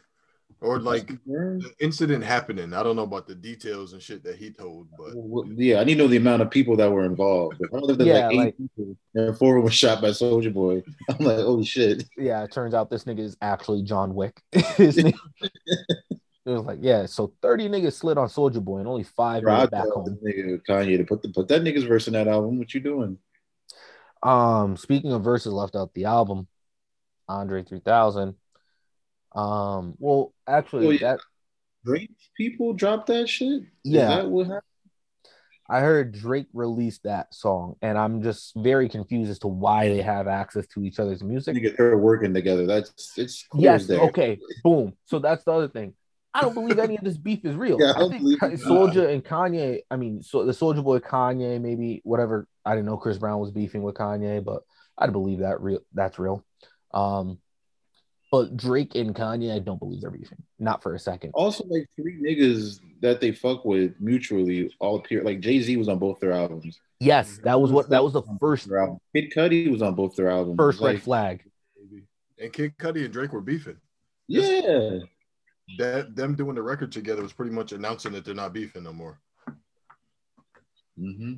or like the incident happening. I don't know about the details and shit that he told, but Well, yeah, I need to know the amount of people that were involved. If all Yeah, like eight like- people, and four of were shot by Soulja Boy. I'm like, holy shit. Yeah, it turns out this nigga is actually John Wick. His name- it was like, yeah, so 30 niggas slid on Soulja Boy and only five Bro, made I back home. nigga Kanye to put the, put that nigga's verse in that album. What you doing? Um, speaking of verses left out the album, Andre 3000. Um, well, actually, Oh, yeah. that Drake people dropped that shit. Yeah. that what happened? I heard Drake released that song, and I'm just very confused as to why they have access to each other's music. They're working together. That's it's Yes, day. okay, boom. So that's the other thing. I don't believe any of this beef is real. Yeah, I I don't think believe. Soulja and Kanye. I mean, so the Soulja Boy Kanye, maybe whatever. I didn't know Chris Brown was beefing with Kanye, but I'd believe that real. That's real. Um, but Drake and Kanye, I don't believe they're beefing. Not for a second. Also, like three niggas that they fuck with mutually all appear. Like Jay Z was on both their albums. Yes, that was what. That was the first album. Kid Cudi was on both their albums. first like, red flag. And Kid Cudi and Drake were beefing. Yeah, That them doing the record together was pretty much announcing that they're not beefing no more. hmm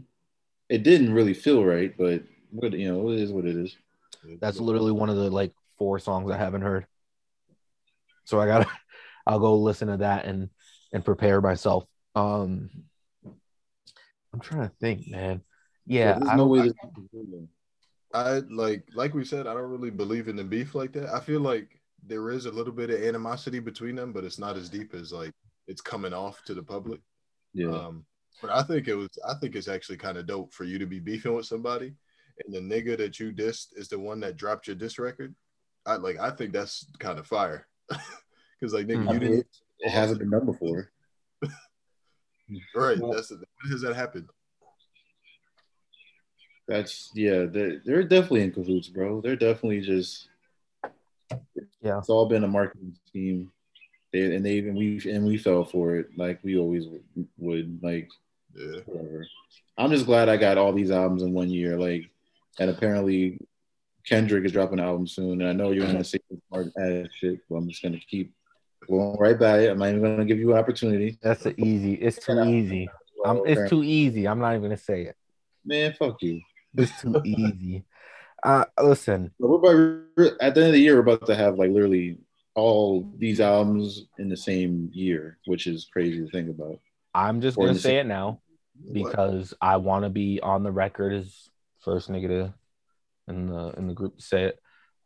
it didn't really feel right, but what you know, it is what it is. That's literally one of the like four songs I haven't heard. So I gotta, I'll go listen to that and and prepare myself. Um, I'm trying to think, man. Yeah, there's I no way. This is. I like like we said, I don't really believe in the beef like that. I feel like there is a little bit of animosity between them, but it's not as deep as like it's coming off to the public. yeah, Um, but I think it was I think it's actually kind of dope for you to be beefing with somebody and the nigga that you dissed is the one that dropped your diss record. I like I think that's kind of fire. Cause like nigga, Mhm. you didn't it hasn't been done before. right. Well- That's the, when has that happened? That's yeah. They're, they're definitely in cahoots, bro. They're definitely just. Yeah. it's all been a marketing scheme, they, and they and we and we fell for it like we always would. would like Yeah. whatever. I'm just glad I got all these albums in one year. Like, and apparently Kendrick is dropping an album soon, and I know you're gonna say some smart ass shit, but I'm just gonna keep going right by it. I'm not even gonna give you an opportunity. that's the easy. It's too easy. Well, Um, it's too easy. I'm not even gonna say it. man, fuck you. It's too easy. Uh, listen. We're about, at the end of the year, we're about to have like literally all these albums in the same year, which is crazy to think about. I'm just Or gonna say same- it now What? because I want to be on the record as first nigga to in the in the group to say it.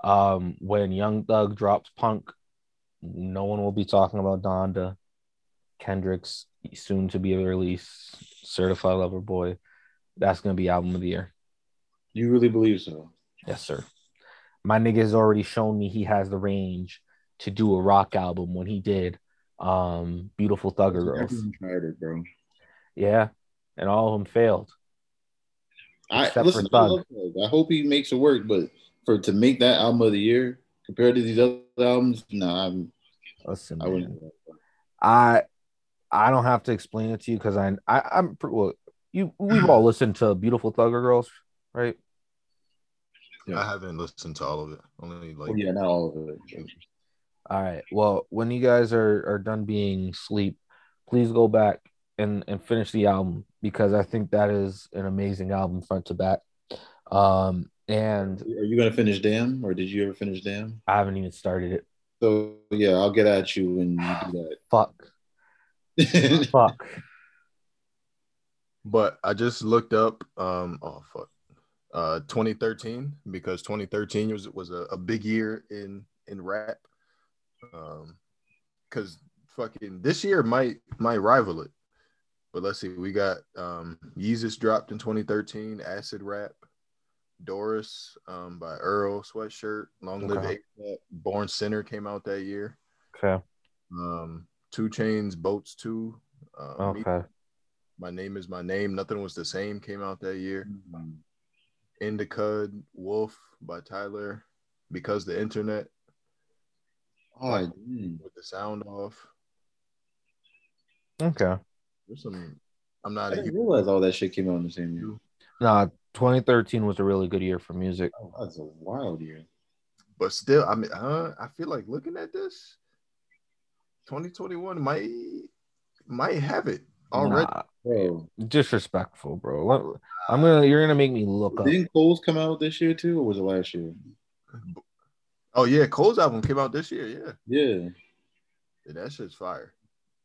Um, when Young Thug drops Punk, no one will be talking about Donda. Kendrick's soon to be released, Certified Lover Boy. That's gonna be album of the year. You really believe so? Yes, sir. My nigga has already shown me he has the range to do a rock album when he did um Beautiful Thugger Girls. Everyone tried it, bro. Yeah. And all of them failed. I Except listen. for I, I hope he makes it work, but for to make that album of the year compared to these other albums, nah, I'm, Listen, I wouldn't. I I don't have to explain it to you because I, I I'm well, you we've all listened to Beautiful Thugger Girls, right? Yeah. I haven't listened to all of it. Only like Oh, yeah, not all of it. All right. Well, when you guys are are done being sleep, please go back and and finish the album because I think that is an amazing album front to back. Um, and Are you gonna finish Damn, or did you ever finish Damn? I haven't even started it. So yeah, I'll get at you when you Fuck. do that. Fuck. But I just looked up um oh fuck. Uh 2013 because 2013 was was a, a big year in in rap. Um cuz fucking this year might might rival it. But let's see, we got um Yeezus dropped in 2013, Acid Rap, Doris um by Earl Sweatshirt, Long Live Okay. A$AP, Born Sinner came out that year. Okay. Um 2 Chainz Boats 2, uh, Me- Okay. My Name is My Name, Nothing Was the Same came out that year. Indica Wolf by Tyler, Because the Internet oh, I didn't. with the sound off. Okay. There's some. I'm not I a didn't huge, realize all that shit came out in the same year. Nah, 2013 was a really good year for music. Oh, that's a wild year. but still, I mean, uh, I feel like looking at this, 2021 might might have it already. Nah, Bro, disrespectful, bro. Let- I'm gonna. You're gonna make me look up. didn't Coles come out this year too, or was it last year? Oh yeah, Cole's album came out this year. Yeah, Yeah. yeah that shit's fire.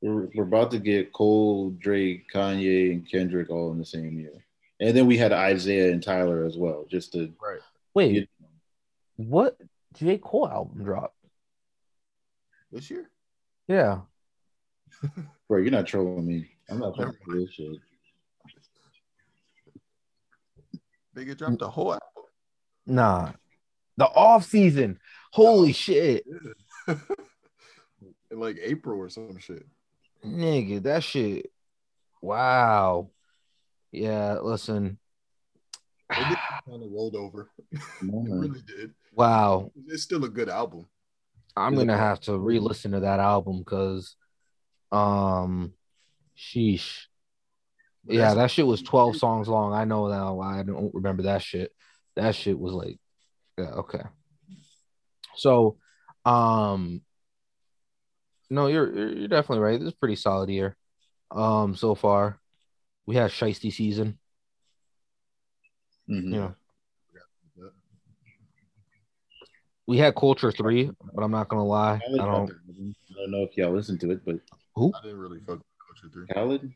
We're, we're about to get Cole, Drake, Kanye, and Kendrick all in the same year. And then we had Isaiah and Tyler as well, just to Right. Wait, you what J Cole album dropped? This year. Yeah. bro, you're not trolling me. I'm not trolling this shit. Bigger dropped the whole album. Nah. The off season. Holy shit. in like April or some shit. Nigga, that shit. Wow. Yeah, listen. It kind of rolled over. It really did. Wow. It's still a good album. I'm gonna have to re-listen to that album because um sheesh. But Yeah, that's- that shit was 12 songs long. I know now why I don't remember that shit. That shit was like, yeah, okay. So, um, no, you're you're you're definitely right. This is a pretty solid year. Um, so far, we had Shiesty season. Mhm. You know, we had Culture Three, but I'm not gonna lie, I Khaled don't. I don't know if y'all listened to it, but Who? I didn't really fuck with 3. Khaled,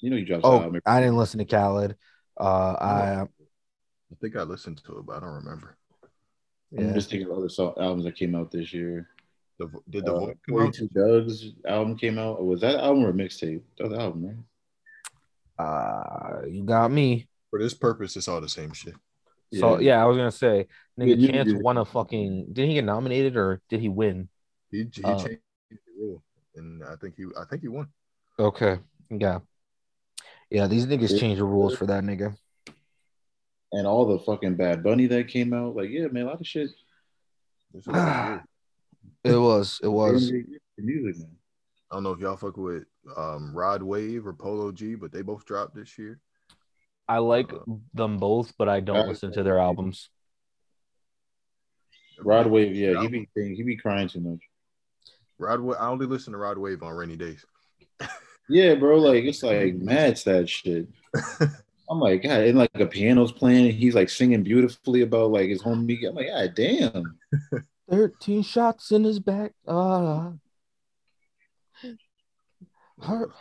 you know, he drops Oh, an album. I didn't listen to Khaled. Uh, I I think I listened to it, but I don't remember. I'm just thinking of other so- albums that came out this year. The, vo- did the Uh, voice come out? Durk's album came out. Or was that album or a mixtape? That was the album, right? Uh, you got me. For this purpose, it's all the same shit. So Yeah. yeah, I was gonna say, nigga, you- Chance won a fucking. Did he get nominated or did he win? He, he Uh, changed the rule, and I think he I think he won. Okay, yeah, yeah. These niggas Yeah. change the rules for that nigga. And all the fucking Bad Bunny that came out. Like, yeah, man, a lot of shit. This was weird. It was, it was. The music, man. I don't know if y'all fuck with um, Rod Wave or Polo G, but they both dropped this year. I like them both, but I don't Uh, listen to their albums. Rod Wave, yeah, he be he be crying too much. Rod Wave. I only listen to Rod Wave on rainy days. Yeah, bro, like it's like mad sad shit. I'm like, God, and like a piano's playing, and he's like singing beautifully about like his homie. I'm like, God damn. 13 shots in his back. Ah. Heart.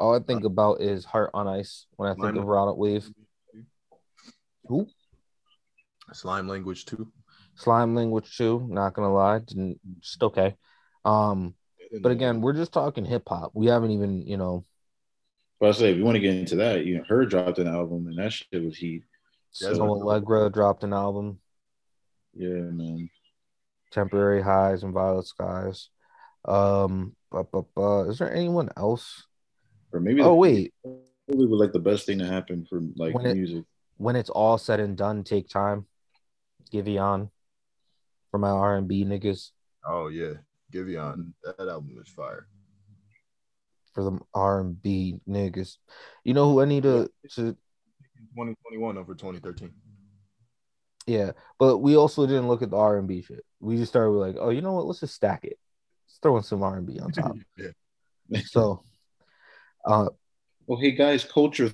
All I think about is Heart on Ice when I think Slime- of Ronald Wave. Who? Slime language too. Slime Language 2, not gonna lie, didn't just okay. Um, but again, we're just talking hip hop. We haven't even, you know, But I say if you want to get into that, you know, her dropped an album and that shit was heat. That's so what- Aalegra dropped an album, Yeah, man. Temporary Highs and Violet Skies. Um, but, but, but is there anyone else? Or maybe Oh the- wait, probably was like the best thing to happen for like When it- music. when it's all said and done, take time. Giveon for my R and B niggas. Oh yeah, Giveon. That album is fire. For the R and B niggas. You know who I need to, to 2021 over 2013. yeah, but we also didn't look at the R and B shit. We just started with like, oh, you know what? Let's just stack it. Let's throw in some R and B on top. yeah. so, uh, Oh, hey guys, Culture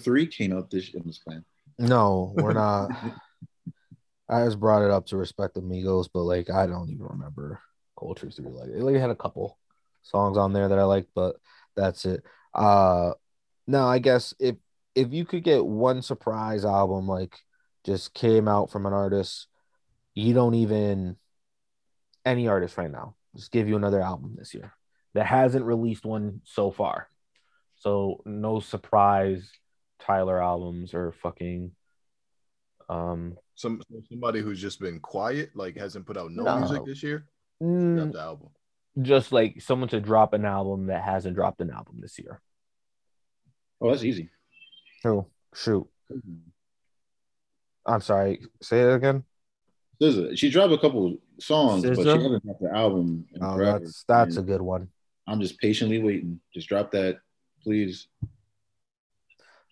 Three came out this in this plan. no, we're not. I just brought it up to respect the Amigos, but like I don't even remember Culture Three. Like it like, had a couple songs on there that I liked, but that's it. Uh now I guess if if you could get one surprise album like just came out from an artist, you don't even any artist right now, just give you another album this year that hasn't released one so far. So no surprise Tyler albums or fucking um Some somebody who's just been quiet, like hasn't put out no, No. music this year. Mm, Got the album. just like someone to drop an album that hasn't dropped an album this year. Oh, that's easy. Oh, shoot. I'm sorry. Say it again. SZA, she dropped a couple songs, but she hasn't dropped the album. in Oh, forever. that's that's a good one. I'm just patiently waiting. Just drop that, please.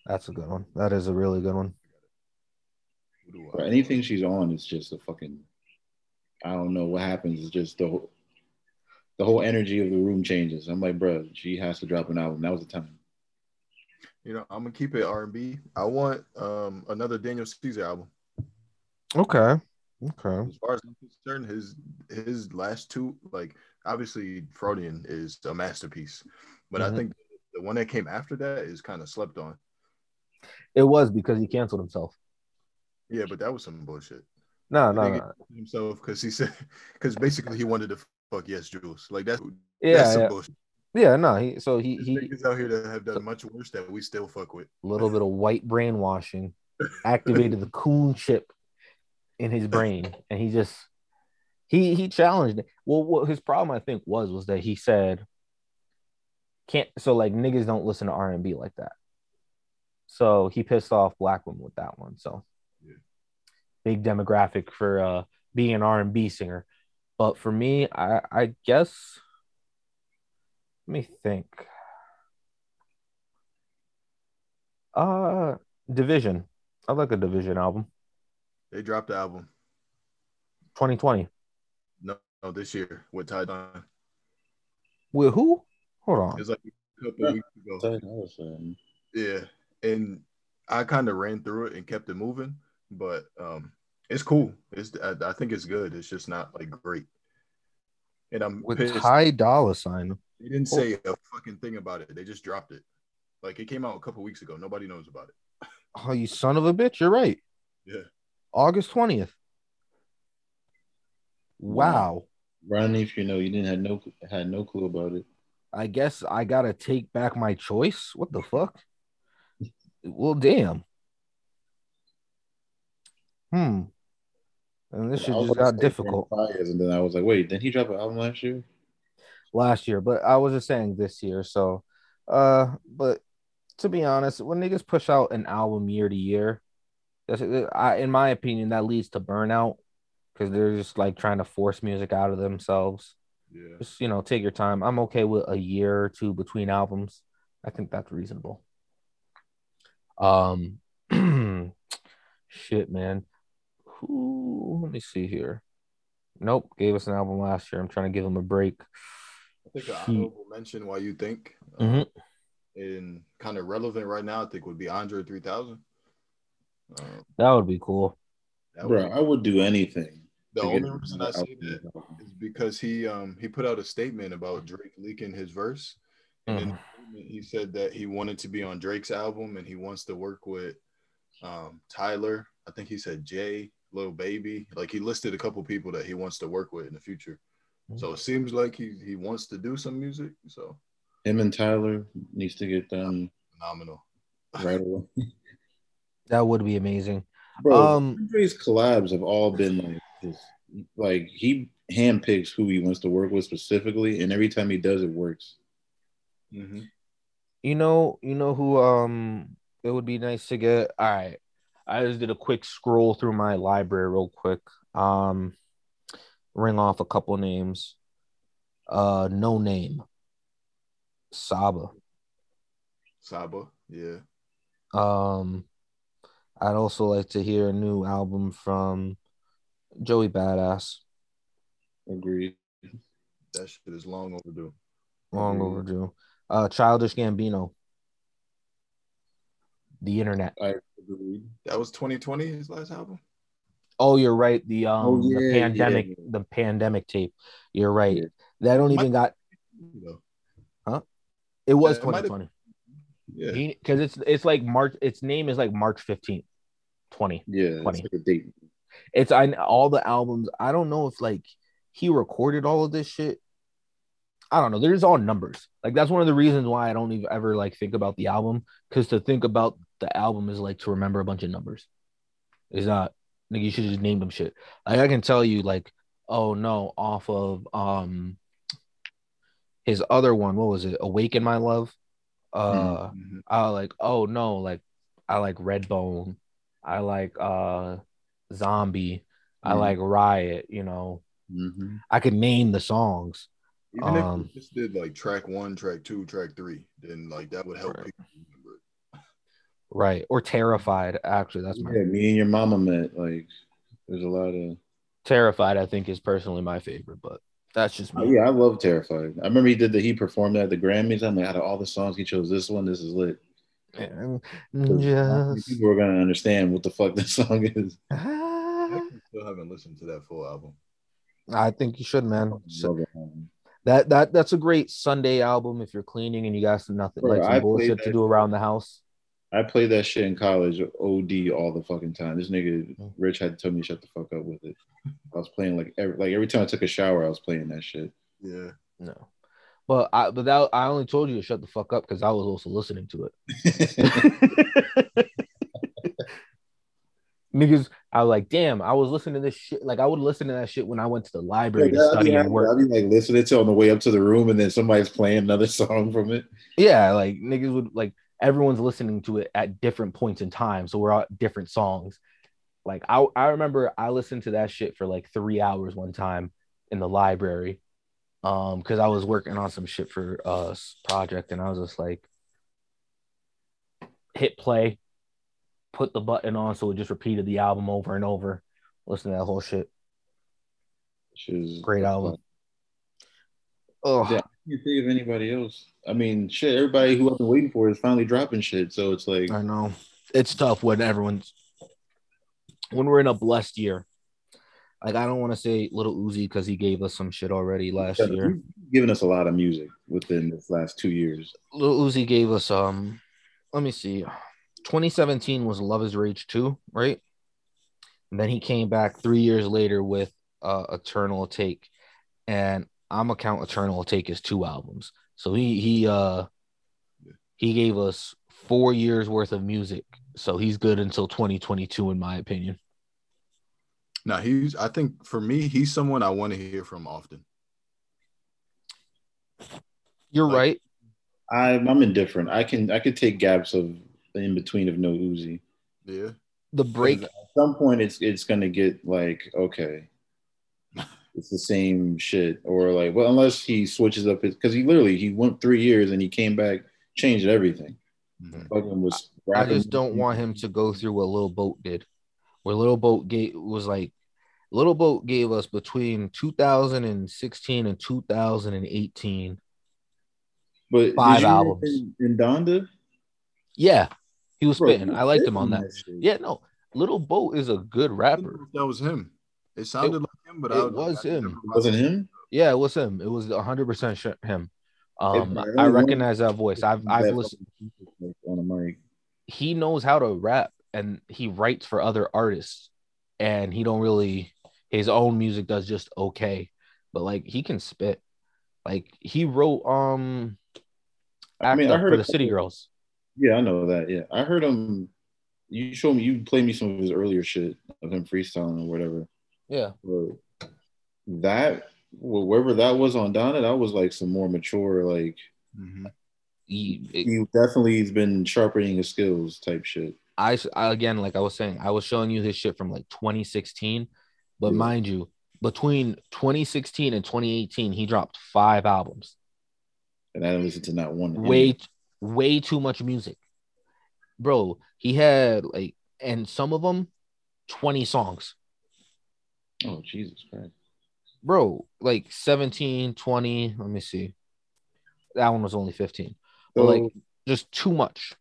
That's a good one. That is a really good one. Or anything she's on is just a fucking. I don't know what happens. It's just the whole, the whole energy of the room changes. I'm like, bro, she has to drop an album. That was the time. You know, I'm gonna keep it R&B. I want um another Daniel Caesar album. Okay. Okay. As far as I'm concerned, his his last two, like obviously Freudian is a masterpiece, but Mhm. I think the one that came after that is kind of slept on. It was because he canceled himself. Yeah, but that was some bullshit. No, no, no. himself because he said because basically he wanted to fuck YesJulz. Like that's Yeah, that's some yeah. bullshit. Yeah, no. He so he he niggas out here that have done much worse that we still fuck with. a little bit of white brainwashing activated the coon chip in his brain and he just he he challenged it. well what his problem i think was was that he said can't so like niggas don't listen to r&b like that so he pissed off black women with that one so. Big demographic for uh being an r&b singer. But for me i i guess let me think. Uh dvsn. I like a dvsn album. They dropped the album. 2020 No, no, this year with Ty Don. with who? Hold on. It's like a couple weeks ago. Yeah, and I kind of ran through it and kept it moving, but um, it's cool. It's I, I think it's good. It's just not like great. And I'm with pissed. Ty Dolla Sign. They didn't say a fucking thing about it. They just dropped it. Like it came out a couple weeks ago. Nobody knows about it. Oh, you son of a bitch! You're right. Yeah. August twentieth. Wow. Ronnie, if you know, you didn't had no had no clue about it. I guess I gotta take back my choice. What the fuck? Well, damn. Hmm. And this shit just got difficult Fires, and then I was like, wait, didn't he drop an album last year? last year, but I was just saying this year. So, uh, but to be honest, when niggas push out an album year to year, that's I, in my opinion, that leads to burnout because they're just like trying to force music out of themselves. Yeah. Just you know, take your time. I'm okay with a year or two between albums. I think that's reasonable. Um, shit, man. Who? Let me see here. Nope, gave us an album last year. I'm trying to give him a break. I think an He- honorable mention why you think Mhm. uh, and kind of relevant right now, I think would be Andre 3000. Uh, That would be cool. that Bro, would- I would do anything The only reason I out say that is because he um he put out a statement about Drake leaking his verse, and Mm. he said that he wanted to be on Drake's album and he wants to work with um Tyler. I think he said Jay, Lil Baby. Like he listed a couple people that he wants to work with in the future. So it seems like he he wants to do some music. So Him and Tyler needs to get done phenomenal. right away. That would be amazing. Bro, Um, Andre's collabs have all been like just like he handpicks who he wants to work with specifically, and every time he does, it works. Mm-hmm. You know, you know who um it would be nice to get. All right. I just did a quick scroll through my library real quick. Um ring off a couple names. Uh no name. Saba. Saba, yeah. Um I'd also like to hear a new album from Joey Badass. Agreed. That shit is long overdue. Long Agreed. overdue. Uh Childish Gambino. The internet. I. That was 2020, his last album. Oh, you're right. The um Oh, the pandemic yeah. the pandemic tape. You're right. Yeah. That don't even got huh? it was Yeah, it 2020. yeah. Because it's it's like March its name is like March 15th, 20. Yeah, Funny. it's like. It's I all the albums. I don't know if like he recorded all of this shit. I don't know. There's all numbers. Like that's one of the reasons why I don't even ever like think about the album. Because to think about the album is like to remember a bunch of numbers. It's not like you should just name them shit. Like I can tell you like, oh no, off of um his other one, what was it? Awaken My Love. Uh Mhm. I like, oh no, like I like Redbone. I like uh Zombie. I Mhm. like Riot, you know. hmm I could name the songs. Even if Um, you just did like track one, track two, track three, then like that would help Right. people remember it. Right. Or Terrified. Actually, that's my Yeah, me and your mama met. Like, there's a lot of. Terrified, I think, is personally my favorite, but that's just Oh, me. yeah, I love Terrified. I remember he did the he performed that at the Grammys. I'm like, out of all the songs, he chose this one. This is lit. And 'Cause not many Just people are gonna understand what the fuck this song is. I still haven't listened to that full album. I think you should, man. So- man. That that that's a great Sunday album if you're cleaning and you got some nothing Bro, like some I played bullshit to do around the house. I played that shit in college, OD all the fucking time. This nigga Mm. Rich had to tell me to shut the fuck up with it. I was playing like every like every time I took a shower, I was playing that shit. Yeah. No. But I but that I only told you to shut the fuck up because I was also listening to it. Niggas, I was like, damn, I was listening to this shit. Like I would listen to that shit when I went to the library to I'll study be, and work. I'll be like listening to it on the way up to the room, and then somebody's playing another song from it. Yeah, like niggas would like everyone's listening to it at different points in time. So we're all different songs. Like I I remember I listened to that shit for like three hours one time in the library. Um, because I was working on some shit for uh project and I was just like hit play, put the button on so it just repeated the album over and over. Listen to that whole shit. Which is Great album. Oh Yeah. You think of anybody else? I mean, shit. Everybody who I've been waiting for is finally dropping shit. So it's like, I know. It's tough when everyone's when we're in a blessed year. Like I don't want to say Lil Uzi because he gave us some shit already last year. you've given us a lot of music within this last two years. Lil Uzi gave us um let me see. 2017 was Love is Rage 2, right? And then he came back three years later with uh Eternal Atake. And I'm gonna count Eternal Atake as two albums. So he he uh he gave us four years worth of music. So he's good until 2022, in my opinion. Now he's I think for me, he's someone I want to hear from often. You're Like- right. I'm I'm indifferent. I can I could take gaps of in between of no Uzi. Yeah. The break, At some point, it's it's gonna get like okay, it's the same shit, or like well, unless he switches up his because he literally he went three years and he came back, changed everything. Mhm. Fucking was. I just don't want him to go through what Lil Boat did. Where Lil Boat gave was like Lil Boat gave us between 2016 and 2018. But five you albums. In, in Donda, Yeah, he was Bro, spitting. I liked him on spitting that. Yeah, no, Lil Boat is a good rapper. That was him. It sounded like him but It I was him. never It wasn't him. Yeah, it was him. It was 100% him. Um, Hey, I recognize that voice. I've I've listened. fucking on a mic. He knows how to rap, and he writes for other artists, and he don't really his own music does just okay, but like he can spit. Like he wrote um, I mean, I heard for the City Girls. Yeah, I know that. Yeah, I heard him. You showed me. You played me some of his earlier shit of him freestyling or whatever. Yeah, But that wh- wherever that was on Donda, that was like some more mature. Like Mhm. he, it- he definitely has been sharpening his skills type shit. I again, like I was saying, I was showing you his shit from like 2016, but Yeah. mind you, between 2016 and 2018, he dropped five albums. And I didn't listen to not one. Way, way too much music, bro. He had like, and some of them, 20 songs, Oh Jesus Christ! bro. Like 17, 20. Let me see. That one was only 15. But So, like, just too much.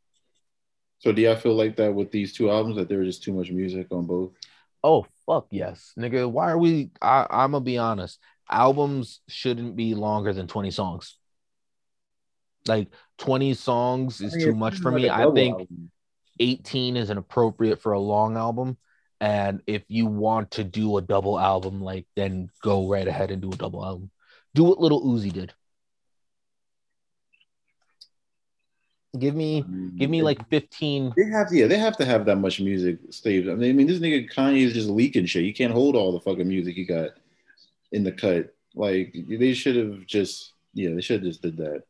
so do y'all feel like that with these two albums that there was just too much music on both? Oh fuck yes, nigga. Why are we? I, I'm gonna be honest. Albums shouldn't be longer than 20 songs. Like 20 songs is too much for me. I think 18 is inappropriate for a long album. And if you want to do a double album, like then go right ahead and do a double album. Do what Lil Uzi did. Give me, give me like 15. They have to, yeah, they have to have that much music Steve. I mean, I mean, this nigga Kanye is just leaking shit. You can't hold all the fucking music he got in the cut. Like they should have just, yeah, they should have just did that.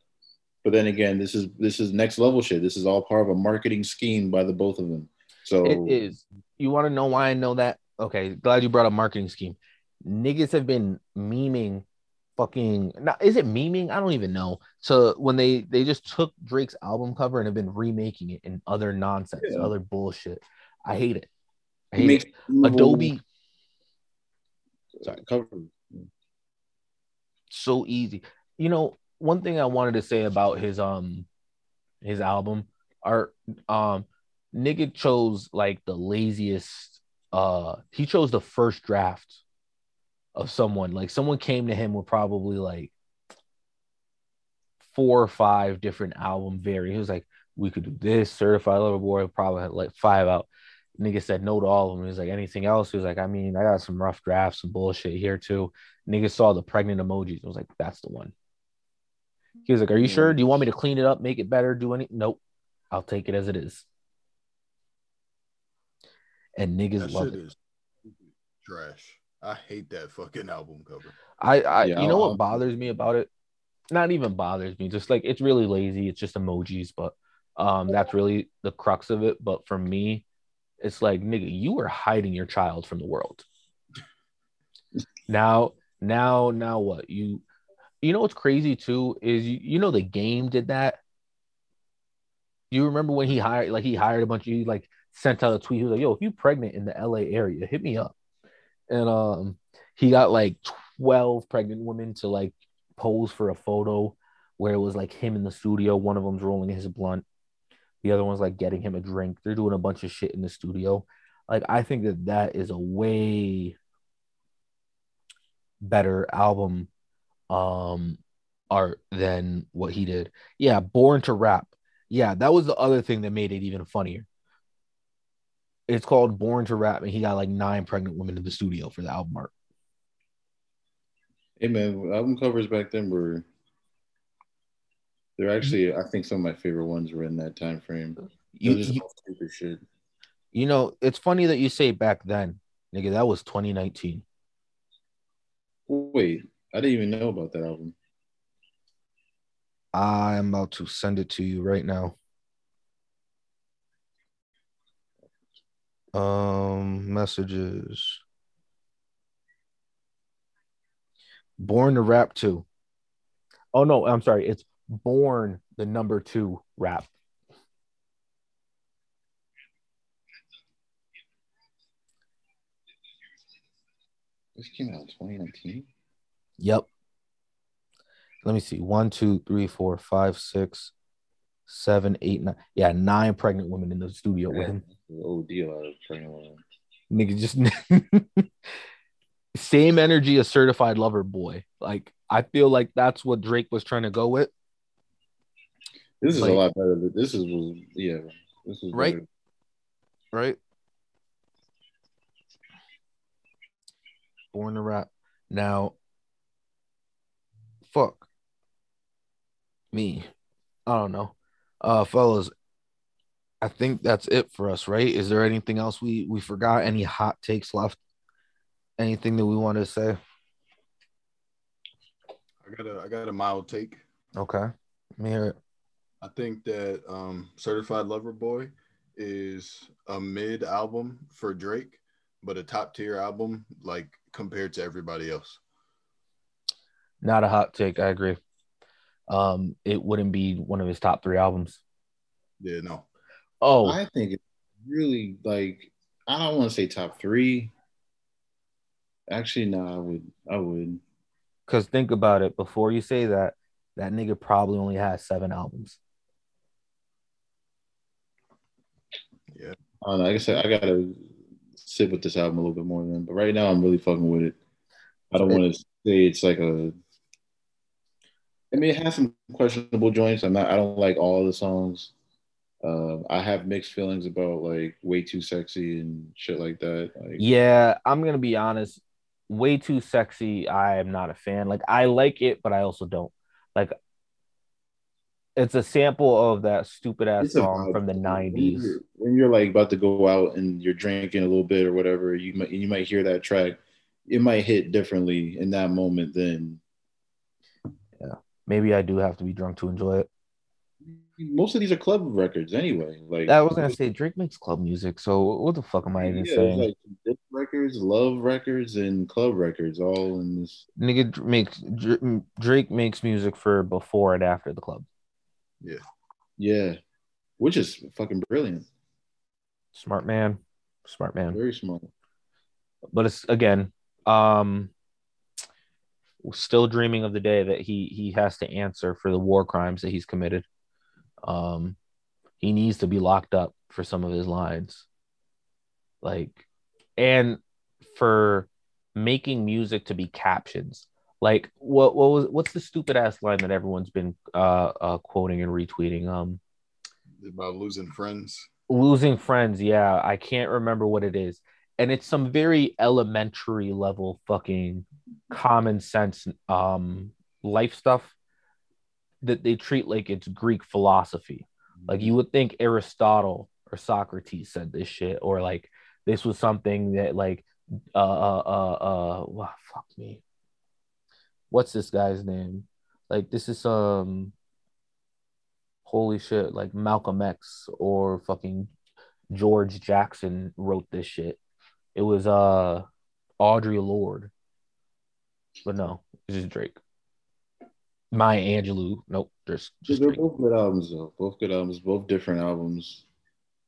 But then again, this is this is next level shit. This is all part of a marketing scheme by the both of them. So It is. You want to know why I know that? Okay, glad you brought up marketing scheme. Niggas have been memeing fucking now is it memeing? I don't even know. So when they they just took Drake's album cover and have been remaking it in other nonsense, Yeah. other bullshit. I hate it. I hate it. Adobe sorry, cover. so easy. You know, one thing I wanted to say about his um his album art um nigga chose like the laziest uh he chose the first draft of someone like someone came to him with probably like four or five different album variants. He was like, we could do this certified lover boy, probably had like five out. Nigga said no to all of them. He was like, anything else? He was like, I mean, I got some rough drafts, some bullshit here too. Nigga saw the pregnant emojis. I was like, that's the one. He was like, Are you sure? Do you want me to clean it up, make it better, do any? Nope. I'll take it as it is. And niggas That love shit it. is trash. I hate that fucking album cover. I, I Yeah, you know I'll- what bothers me about it? Not even bothers me, just like it's really lazy. It's just emojis, but um that's really the crux of it. But for me, it's like nigga, you are hiding your child from the world. now, now, now what? You you know what's crazy too is you, you know the game did that. You remember when he hired like he hired a bunch of he like sent out a tweet. He was like, "Yo, if you pregnant in the LA area, hit me up." And um, he got like twelve pregnant women to like pose for a photo where it was like him in the studio. One of them's rolling his blunt, the other one's like getting him a drink. They're doing a bunch of shit in the studio. Like I think that that is a way better album um art than what he did. Yeah, Born to Rap. Yeah, that was the other thing that made it even funnier. It's called Born to Rap, and he got like nine pregnant women in the studio for the album art. Hey man, album covers back then were they're actually I think some of my favorite ones were in that time frame. You, you, you know, it's funny that you say back then, nigga. That was 2019. Wait, I didn't even know about that album. I'm about to send it to you right now. Um, messages. Born to Rap 2. Oh no, I'm sorry. It's Born the number 2 rap. This came out in 2019. Yep. Let me see. One, two, three, four, five, six, seven, eight, nine. Yeah, nine pregnant women in the studio with him. Oh deal out of pregnant woman. Nigga just same energy as certified lover boy. Like I feel like that's what Drake was trying to go with. This is Like- a lot better. This is yeah. This is Right. better. right? Born to rap. Now, fuck me. I don't know. Uh, fellas, I think that's it for us, right? Is there anything else we we forgot? Any hot takes left? Anything that we want to say? I got a I got a mild take. Okay, let me hear it. I think that um, Certified Lover Boy is a mid album for Drake, but a top tier album like compared to everybody else. Not a hot take. I agree. Um, it wouldn't be one of his top three albums. Yeah, no. Oh, I think it's really like I don't want to say top three. Actually, no, I would. I would. Because think about it. Before you say that, that nigga probably only has seven albums. Yeah. I don't know. Like I said, I gotta sit with this album a little bit more than. But right now, I'm really fucking with it. I don't want to say it's like a. I mean, it has some questionable joints. I'm not. I don't like all the songs. Uh, I have mixed feelings about like "Way Too Sexy" and shit like that. Like, Yeah, I'm gonna be honest. Way too sexy. I am not a fan. Like I like it, but I also don't. Like it's a sample of that stupid ass song from the When '90s. you're, when you're like about to go out and you're drinking a little bit or whatever, you might you might hear that track. It might hit differently in that moment than Maybe I do have to be drunk to enjoy it. most of these are club records anyway. Like I was gonna say Drake makes club music, so what the fuck am I even yeah, saying? like records, love records, and club records all in this. Nigga makes Drake makes music for before and after the club. Yeah, yeah, which is fucking brilliant. Smart man, smart man. Very smart. but it's again um still dreaming of the day that he he has to answer for the war crimes that he's committed. Um he needs to be locked up for some of his lines. Like and for making music to be captions. Like what what was what's the stupid ass line that everyone's been uh, uh quoting and retweeting? Um About losing friends. losing friends. Yeah i can't remember what it is and it's some very elementary level fucking common sense um life stuff that they treat like it's greek philosophy. Like you would think aristotle or socrates said this shit or like this was something that like uh uh uh, uh fuck me. What's this guy's name? Like this is um holy shit, like Malcolm X or fucking George Jackson wrote this shit. It was uh Audre Lorde. But no, this is Drake. Maya Angelou. Nope, just just They're Drake. both good albums though. Both good albums. Both different albums.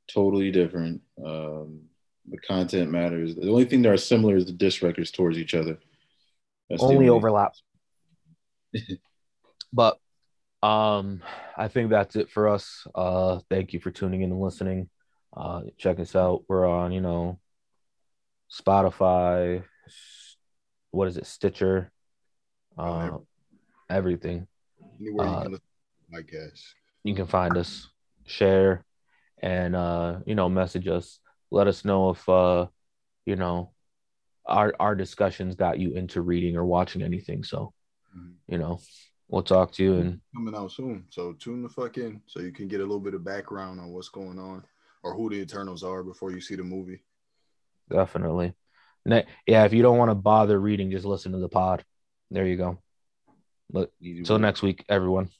Totally different. Um, the content matters. The only thing that are similar is the disc records towards each other. That's the Only overlap. But um I think that's it for us. Uh thank you for tuning in and listening. Uh check us out. We're on, you know, Spotify, what is it, Stitcher, uh everything. Anywhere Uh, you can listen to podcasts. You can find us, share, and uh, you know, message us. Let us know if uh, you know, our our discussions got you into reading or watching anything. So, Mhm. you know, we'll talk to you and Coming out soon. So tune the fuck in so you can get a little bit of background on what's going on or who the Eternals are before you see the movie. Definitely. Yeah, if you don't want to bother reading, just listen to the pod. There you go. Look, till next week, everyone.